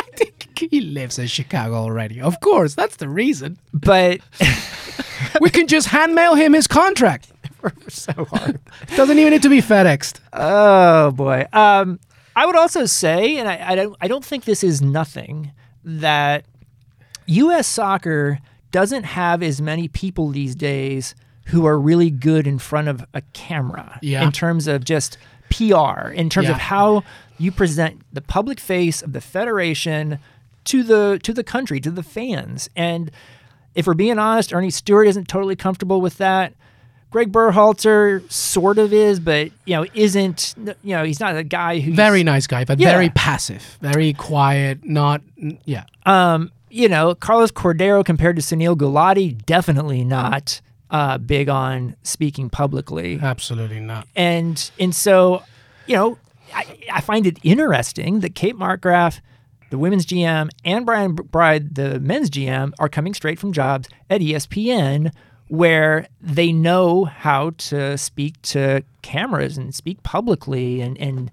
B: (laughs) he lives in Chicago already. Of course, that's the reason.
A: But (laughs)
B: we can just hand mail him his contract.
A: so hard.
B: Doesn't even need to be FedExed.
A: Oh boy. Um, I would also say, and I, I don't, I don't think this is nothing that U.S. Soccer doesn't have as many people these days who are really good in front of a camera
B: yeah.
A: in terms of just PR, in terms
B: yeah.
A: of how you present the public face of the federation to the to the country, to the fans. And if we're being honest, Ernie Stewart isn't totally comfortable with that. Greg Berhalter sort of is, but you know, isn't you know, he's not a guy who's
B: very nice guy, but
A: yeah.
B: very passive, very quiet, not yeah.
A: Um, you know, Carlos Cordeiro compared to Sunil Gulati, definitely not uh, big on speaking publicly.
B: Absolutely not.
A: And and so, you know, I, I find it interesting that Kate Markgraf, the women's GM, and Brian Bride, the men's GM, are coming straight from jobs at ESPN where they know how to speak to cameras and speak publicly and and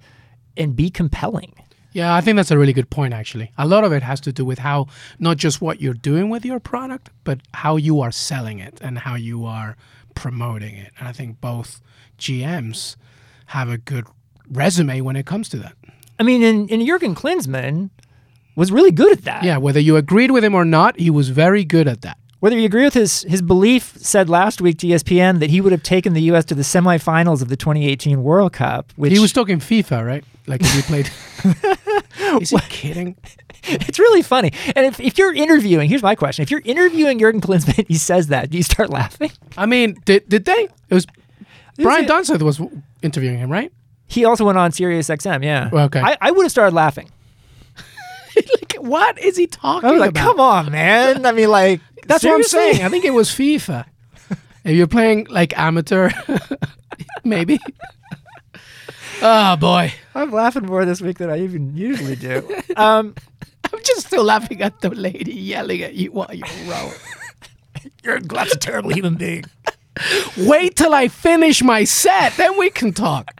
A: and be compelling.
B: Yeah, I think that's a really good point, actually. A lot of it has to do with how, not just what you're doing with your product, but how you are selling it and how you are promoting it. And I think both GMs have a good resume when it comes to that.
A: I mean, and, and Jurgen Klinsmann was really good at that.
B: Yeah, whether you agreed with him or not, he was very good at that.
A: Whether you agree with his his belief, said last week to ESPN that he would have taken the U.S. to the semifinals of the 2018 World Cup. Which
B: he was talking FIFA, right? Like if he played. (laughs) (laughs) Is he kidding?
A: It's really funny. And if, if you're interviewing, here's my question: If you're interviewing Jurgen Klinsmann, he says that, do you start laughing?
B: I mean, did did they? It was Brian Dunseth was interviewing him, right?
A: He also went on Sirius XM. Yeah.
B: Okay.
A: I, I would have started laughing. (laughs)
B: like, what is he talking
A: I was like,
B: about?
A: come on, man. I mean, like, (laughs)
B: that's
A: seriously?
B: what I'm saying. I think it was FIFA. if you're playing like amateur, maybe. Oh boy,
A: I'm laughing more this week than I even usually do. Um, (laughs)
B: I'm just still laughing at the lady yelling at you while you row. (laughs)
A: You're a terrible human being. (laughs)
B: Wait till I finish my set, then we can talk.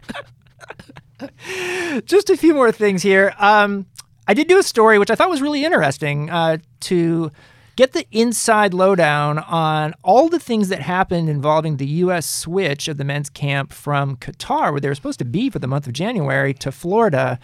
A: Just a few more things here. Um, I did do a story which I thought was really interesting uh, to get the inside lowdown on all the things that happened involving the U.S. switch of the men's camp from Qatar, where they were supposed to be for the month of January, to Florida.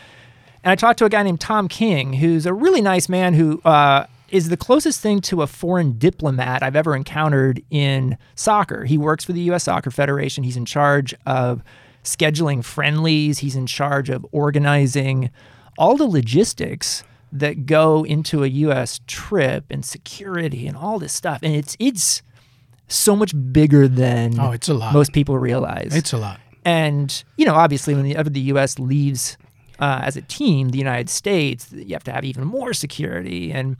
A: And I talked to a guy named Tom King, who's a really nice man who uh, is the closest thing to a foreign diplomat I've ever encountered in soccer. He works for the U.S. Soccer Federation. He's in charge of scheduling friendlies, he's in charge of organizing all the logistics that go into a U.S. trip and security and all this stuff. And it's, it's, so much bigger than
B: Oh, it's a lot.
A: most people realize.
B: It's a lot.
A: And you know, obviously, when the, the U.S. leaves uh, as a team, the United States, you have to have even more security. And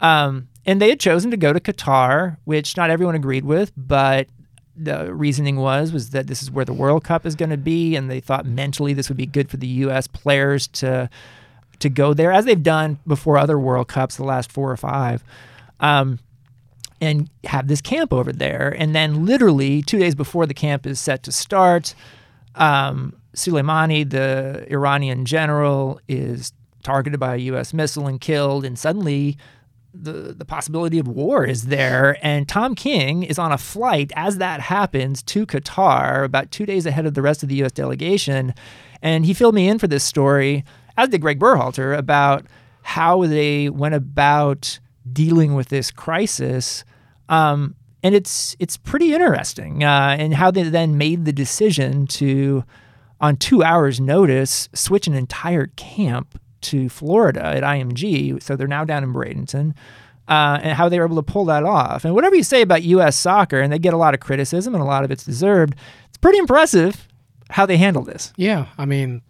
A: um, and they had chosen to go to Qatar, which not everyone agreed with, but the reasoning was was that this is where the World Cup is going to be, and they thought mentally this would be good for the U.S. players to to go there, as they've done before other World Cups, the last four or five. Um, and have this camp over there. And then, literally, two days before the camp is set to start, um, Soleimani, the Iranian general, is targeted by a U.S. missile and killed. And suddenly, the, the possibility of war is there. And Tom King is on a flight as that happens to Qatar about two days ahead of the rest of the U.S. delegation. And he filled me in for this story, as did Greg Berhalter, about how they went about dealing with this crisis. Um, and it's it's pretty interesting, uh, and how they then made the decision to, on two hours' notice, switch an entire camp to Florida at IMG. So they're now down in Bradenton, uh, and how they were able to pull that off. And whatever you say about U.S. soccer, and they get a lot of criticism, and a lot of it's deserved. It's pretty impressive how they handle this.
B: Yeah, I mean,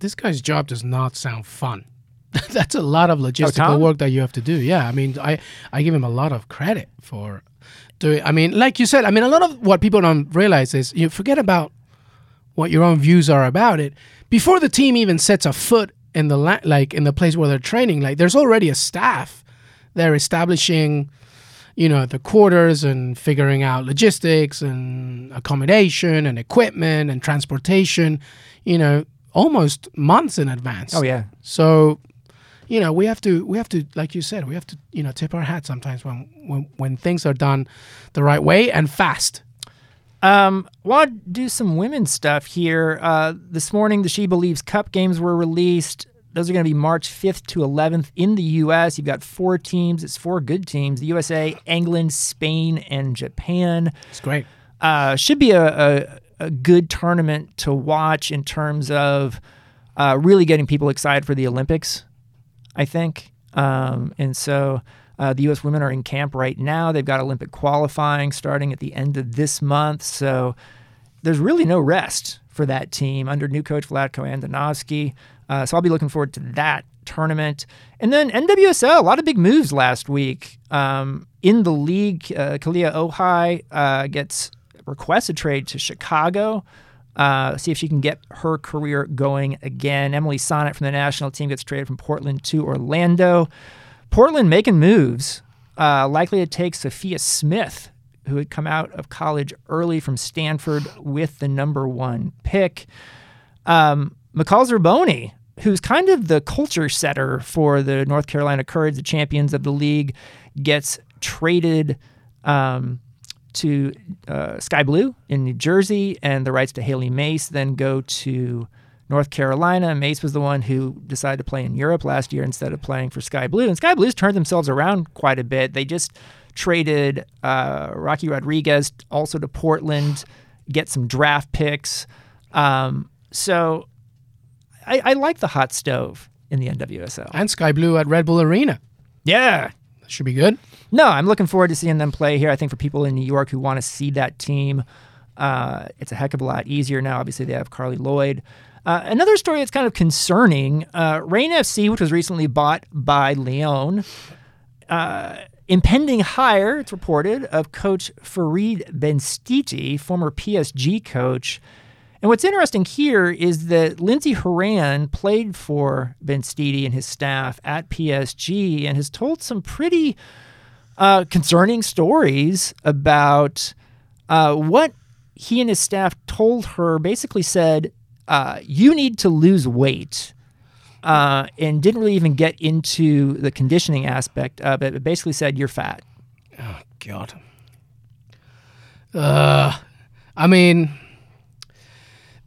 B: this guy's job does not sound fun. (laughs) That's a lot of logistical oh,
A: Tom?
B: work that you have to do. Yeah, I mean, I I give him a lot of credit for doing. I mean, like you said, I mean, a lot of what people don't realize is you forget about what your own views are about it before the team even sets a foot in the la- like in the place where they're training. Like, there's already a staff. They're establishing you know the quarters and figuring out logistics and accommodation and equipment and transportation you know almost months in advance
A: Oh yeah,
B: so you know we have to we have to like you said we have to you know tip our hat sometimes when when, when things are done the right way and fast
A: Um, want to do some women's stuff here. Uh, this morning, the She Believes Cup games were released. Those are going to be March 5th to 11th in the U.S. You've got four teams. It's four good teams: the USA, England, Spain, and Japan.
B: it's great
A: Uh, should be a, a, a good tournament to watch in terms of uh, really getting people excited for the Olympics. I think, um, and so uh, the U.S. women are in camp right now. They've got Olympic qualifying starting at the end of this month, so there's really no rest for that team under new coach Vlatko Andonovski. Uh, so I'll be looking forward to that tournament. And then NWSL, a lot of big moves last week. Um, in the league, uh, Kealia Ohai uh, gets requests a trade to Chicago. Uh, see if she can get her career going again. Emily Sonnett from the national team gets traded from Portland to Orlando. Portland making moves, uh, likely to take Sophia Smith, who had come out of college early from Stanford with the number one pick. Um, McCall Zerboni, who's kind of the culture setter for the North Carolina Courage, the champions of the league, gets traded um, to uh, Sky Blue in New Jersey, and the rights to Hailie Mace then go to North Carolina. Mace was the one who decided to play in Europe last year instead of playing for Sky Blue. And Sky Blues turned themselves around quite a bit. They just traded uh, Rocky Rodriguez also to Portland, get some draft picks. Um, so I, I like the hot stove in the NWSL.
B: and sky blue at red bull arena
A: Yeah.
B: that should be good
A: No, I'm looking forward to seeing them play here. I think for people in New York who want to see that team, uh, it's a heck of a lot easier now. Obviously, they have Carli Lloyd. Uh, another story that's kind of concerning uh, Reign FC, which was recently bought by Lyon, uh, impending hire, it's reported, of coach Farid Benstiti, former PSG coach. And what's interesting here is that Lindsey Horan played for Benstiti and his staff at PSG and has told some pretty uh, concerning stories about uh, what he and his staff told her. Basically, said, uh, You need to lose weight. Uh, and didn't really even get into the conditioning aspect of it, but basically said, You're fat.
B: Oh God. Uh, I mean,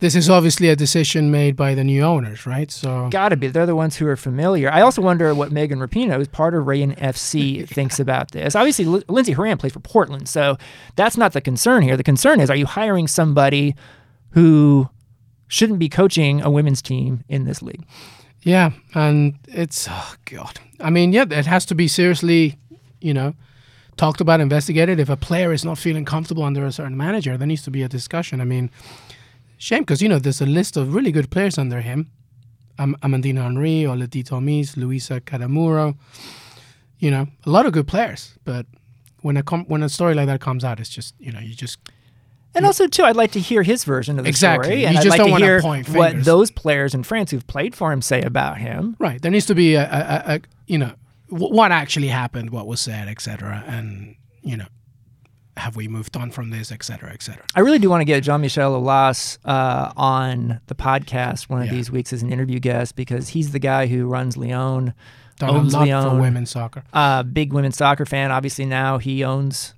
B: this is obviously a decision made by the new owners, right? So
A: Gotta be. They're the ones who are familiar. I also wonder what Megan Rapinoe, who's part of Reign FC, (laughs) thinks about this. Obviously, L- Lindsey Horan plays for Portland, so that's not the concern here. The concern is, are you hiring somebody who shouldn't be coaching a women's team in this league?
B: yeah, and it's oh god. I mean, yeah, it has to be seriously, you know, talked about, investigated. If a player is not feeling comfortable under a certain manager, there needs to be a discussion. I mean, shame because you know there's a list of really good players under him. Am- Amandine Henry, Élodie Thomis, Louisa Cadamuro. You know, a lot of good players, but when a com- when a story like that comes out, it's just you know you just
A: And also, too, I'd like to hear his version of the
B: Exactly.
A: story.
B: You
A: And I'd like
B: don't
A: to hear what those players in France who've played for him say about him.
B: right. There needs to be a, a, a, a you know w- what actually happened, what was said, etc. And you know, have we moved on from this, et cetera, et cetera.
A: I really do want to get Jean Michel Aulas uh, on the podcast one of
B: Yeah.
A: these weeks as an interview guest because he's the guy who runs Lyon.
B: Done
A: Owns
B: a lot
A: Lyon.
B: for women's soccer.
A: Uh, big women's soccer fan. Obviously, now he owns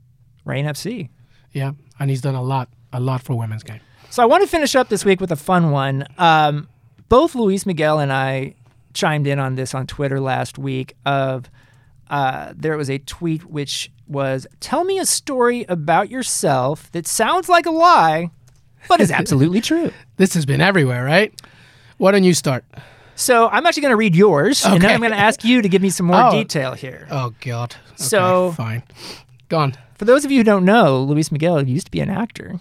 A: Reign FC.
B: Yeah, and he's done a lot, a lot for women's game.
A: So I want to finish up this week with a fun one. Um, both Luis Miguel and I chimed in on this on Twitter last week. Of uh, there was a tweet which was, "Tell me a story about yourself that sounds like a lie, but is (laughs) absolutely true."
B: This has been everywhere, right? Why don't you start?
A: So I'm actually going to read yours, and then I'm going to ask you to give me some more
B: Oh.
A: detail here.
B: Oh God. Okay,
A: So-
B: fine. Gone.
A: For those of you who don't know, Luis Miguel used to be an actor.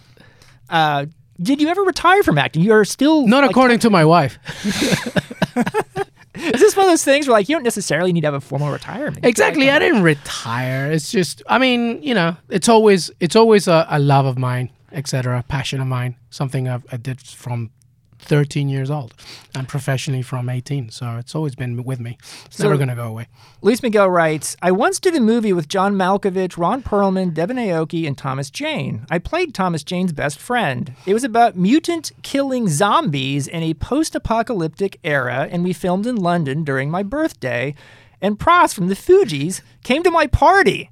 A: Uh, did you ever retire from acting? You are still
B: Not
A: like,
B: according to my wife. (laughs)
A: Is this one of those things where like you don't necessarily need to have a formal retirement?
B: Exactly. I didn't retire. It's just, I mean, you know, it's always, it's always a, a love of mine, etc., passion of mine, something I've, I did from 13 years old and professionally from 18. So it's always been with me. It's
A: So-
B: never going to go away.
A: Luis Miguel writes, I once did a movie with John Malkovich, Ron Perlman, Devon Aoki, and Thomas Jane. I played Thomas Jane's best friend. It was about mutant killing zombies in a post apocalyptic era, and we filmed in London during my birthday. And Pras from the Fugees came to my party.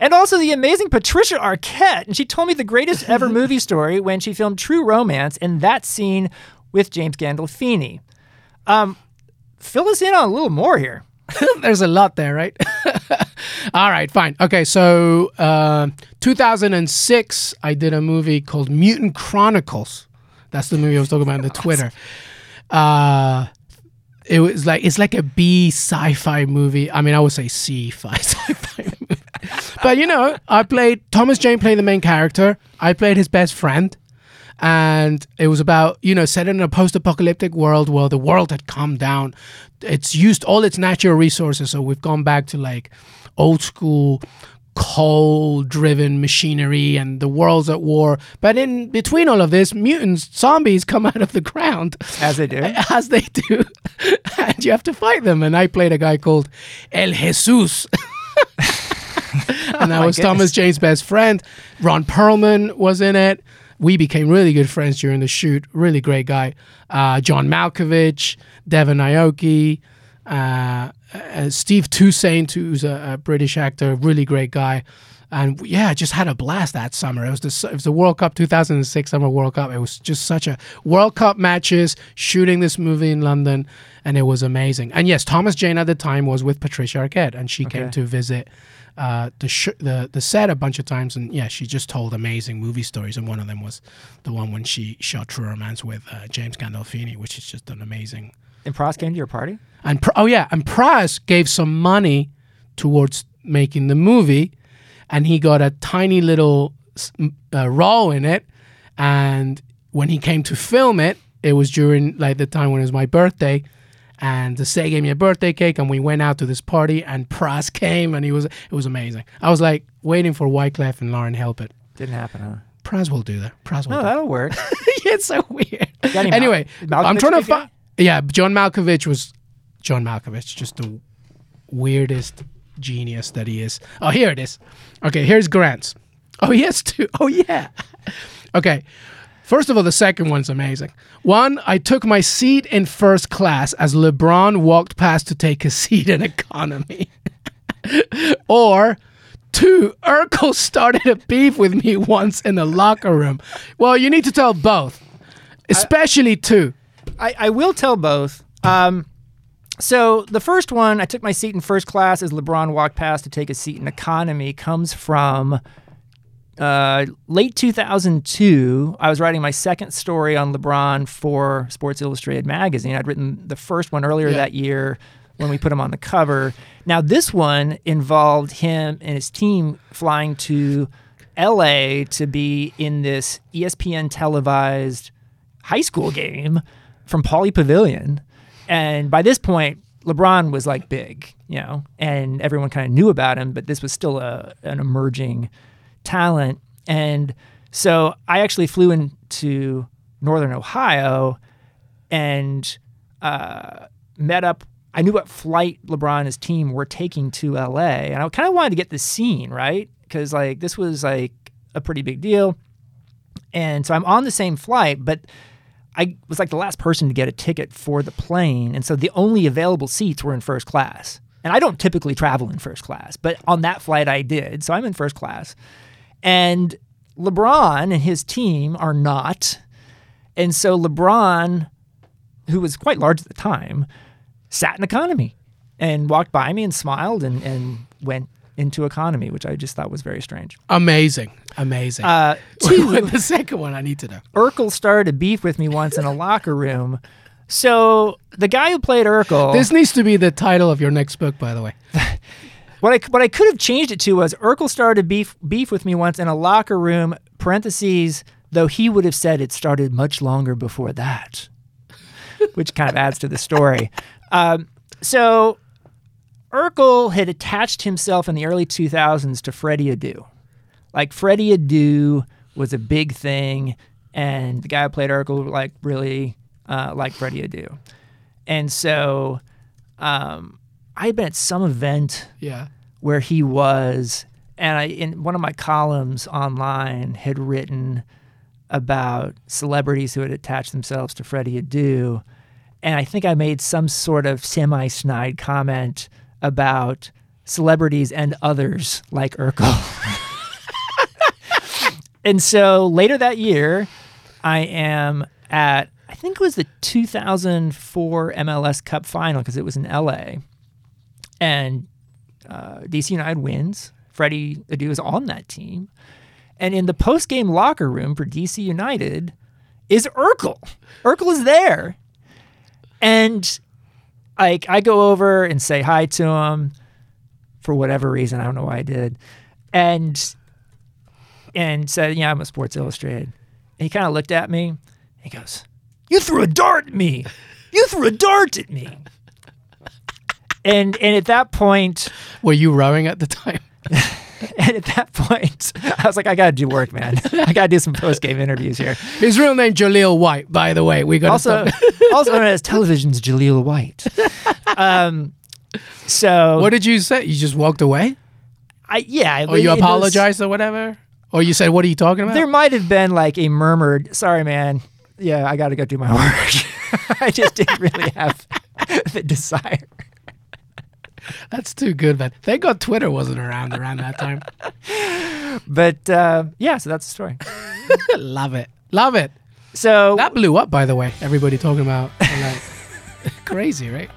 A: And also the amazing Patricia Arquette. And she told me the greatest ever (laughs) movie story when she filmed True Romance and that scene with James Gandolfini. Um, fill us in on a little more here. (laughs)
B: There's a lot there, right? (laughs) All right, fine. Okay, so uh, 2006, I did a movie called Mutant Chronicles. That's the movie I was talking about on the (laughs) Twitter. Uh, it was like it's like a B sci-fi movie. I mean, I would say C sci-fi movie. But you know, I played Thomas Jane played the main character. I played his best friend. And it was about, you know, set in a post apocalyptic world where the world had come down. It's used all its natural resources. So we've gone back to like old school coal driven machinery and the world's at war. But in between all of this, mutants, zombies come (laughs) out of the ground
A: As they do. (laughs)
B: as they do. (laughs) and you have to fight them. And I played a guy called El Jesus. and that
A: my
B: was
A: goodness.
B: Thomas Jane's best friend. Ron Perlman was in it. We became really good friends during the shoot. Really great guy. Uh, John Malkovich, Devon Aoki, uh, uh, Steve Toussaint, who's a, a British actor, really great guy. And yeah, just had a blast that summer. It was the it was the World Cup 2006 Summer World Cup. It was just such a World Cup matches, shooting this movie in London, and it was amazing. And yes, Thomas Jane at the time was with Patricia Arquette, and she came to visit uh, the, sh- the the set a bunch of times. And yeah, she just told amazing movie stories. And one of them was the one when she shot True Romance with uh, James Gandolfini, which is just an amazing
A: And Pras came to your party?
B: and Pr- oh yeah, and Pras gave some money towards making the movie, and he got a tiny little uh, role in it. And when he came to film it, it was during like the time when it was my birthday, and the set gave me a birthday cake, and we went out to this party, and Pras (laughs) came, and he was it was amazing. I was like waiting for Wyclef and Lauren Helpett.
A: Didn't happen, huh?
B: Pras will do that. Pras will.
A: No,
B: do
A: that'll work. (laughs)
B: it's so weird. Anyway,
A: Mal-
B: I'm trying to find. Yeah, John Malkovich was John Malkovich, just the weirdest genius that he is. Oh, here it is. Okay, here's Grant's. Oh, yes, two. Oh, yeah. (laughs) Okay. First of all, the second one's amazing. One, I took my seat in first class as LeBron walked past to take a (laughs) seat in economy. (laughs) or two, Urkel started a beef with me once in the locker room. Well, you need to tell both. especially two.
A: I, I will tell both. Um, so the first one, I took my seat in first class as LeBron walked past to take a seat in economy, comes from uh, late 2002. I was writing my second story on LeBron for Sports Illustrated magazine. I'd written the first one earlier
B: Yeah.
A: that year when we put him on the cover. Now this one involved him and his team flying to LA to be in this ESPN televised high school game from Pauley Pavilion. And by this point, LeBron was like big, you know, and everyone kind of knew about him, but this was still a, an emerging talent. And so I actually flew into Northern Ohio and uh, met up. I knew what flight LeBron and his team were taking to LA. And I kind of wanted to get the scene, right? Because like this was like a pretty big deal. And so I'm on the same flight, but I was like the last person to get a ticket for the plane. And so the only available seats were in first class. And I don't typically travel in first class, but on that flight I did. So I'm in first class. And LeBron and his team are not. And so LeBron, who was quite large at the time, sat in economy and walked by me and smiled and, and went into economy, which I just thought was very strange.
B: Amazing, amazing.
A: Uh, (laughs)
B: Two, the second one I need to know.
A: Urkel started a beef with me once in a locker room. So the guy who played Urkel,
B: This needs to be the title of your next book, by the way. (laughs)
A: what I what I could have changed it to was Urkel started beef beef with me once in a locker room. Parentheses, though he would have said it started much longer before that, which kind of adds to the story. Um, so Urkel had attached himself in the early 2000s to Freddie Adu. Like Freddie Adu was a big thing, and the guy who played Urkel like really uh, liked Freddie Adu, and so um, I had been at some event
B: Yeah.
A: where he was, and I in one of my columns online had written about celebrities who had attached themselves to Freddie Adu, and I think I made some sort of semi-snide comment about celebrities and others like Urkel. (laughs) and so later that year, I am at I think it was the 2004 MLS Cup final because it was in LA, and uh, DC United wins. Freddie Adu is on that team. And in the post game locker room for DC United is Urkel. Urkel is there. And like I go over and say hi to him for whatever reason. I don't know why I did. And and said, Yeah, I'm a Sports Illustrated. And he kind of looked at me. He goes, You threw a dart at me. You threw a dart at me. And and at that point,
B: Were you rowing at the time? (laughs)
A: and at that point, I was like, I gotta do work, man. I gotta do some post game interviews here.
B: His real name Jaleel White, by the way. We got
A: Also, (laughs) also known as television's Jaleel White. Um, so
B: What did you say? You just walked away,
A: I yeah,
B: or you
A: it was-
B: apologized or whatever, or you said, "What are you talking about?"
A: There might have been like a murmured, "Sorry, man. Yeah, I got to go do my (laughs) work." I just didn't really have the desire.
B: That's too good, man. Thank God Twitter wasn't around around that time.
A: But uh, yeah, so that's the story. (laughs)
B: Love it, love it.
A: So
B: That blew up, by the way. Everybody talking about like (laughs) crazy, right?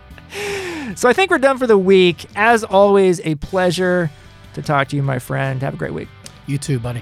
A: so I think we're done for the week. As always, a pleasure to talk to you, my friend. Have a great week.
B: You too, buddy.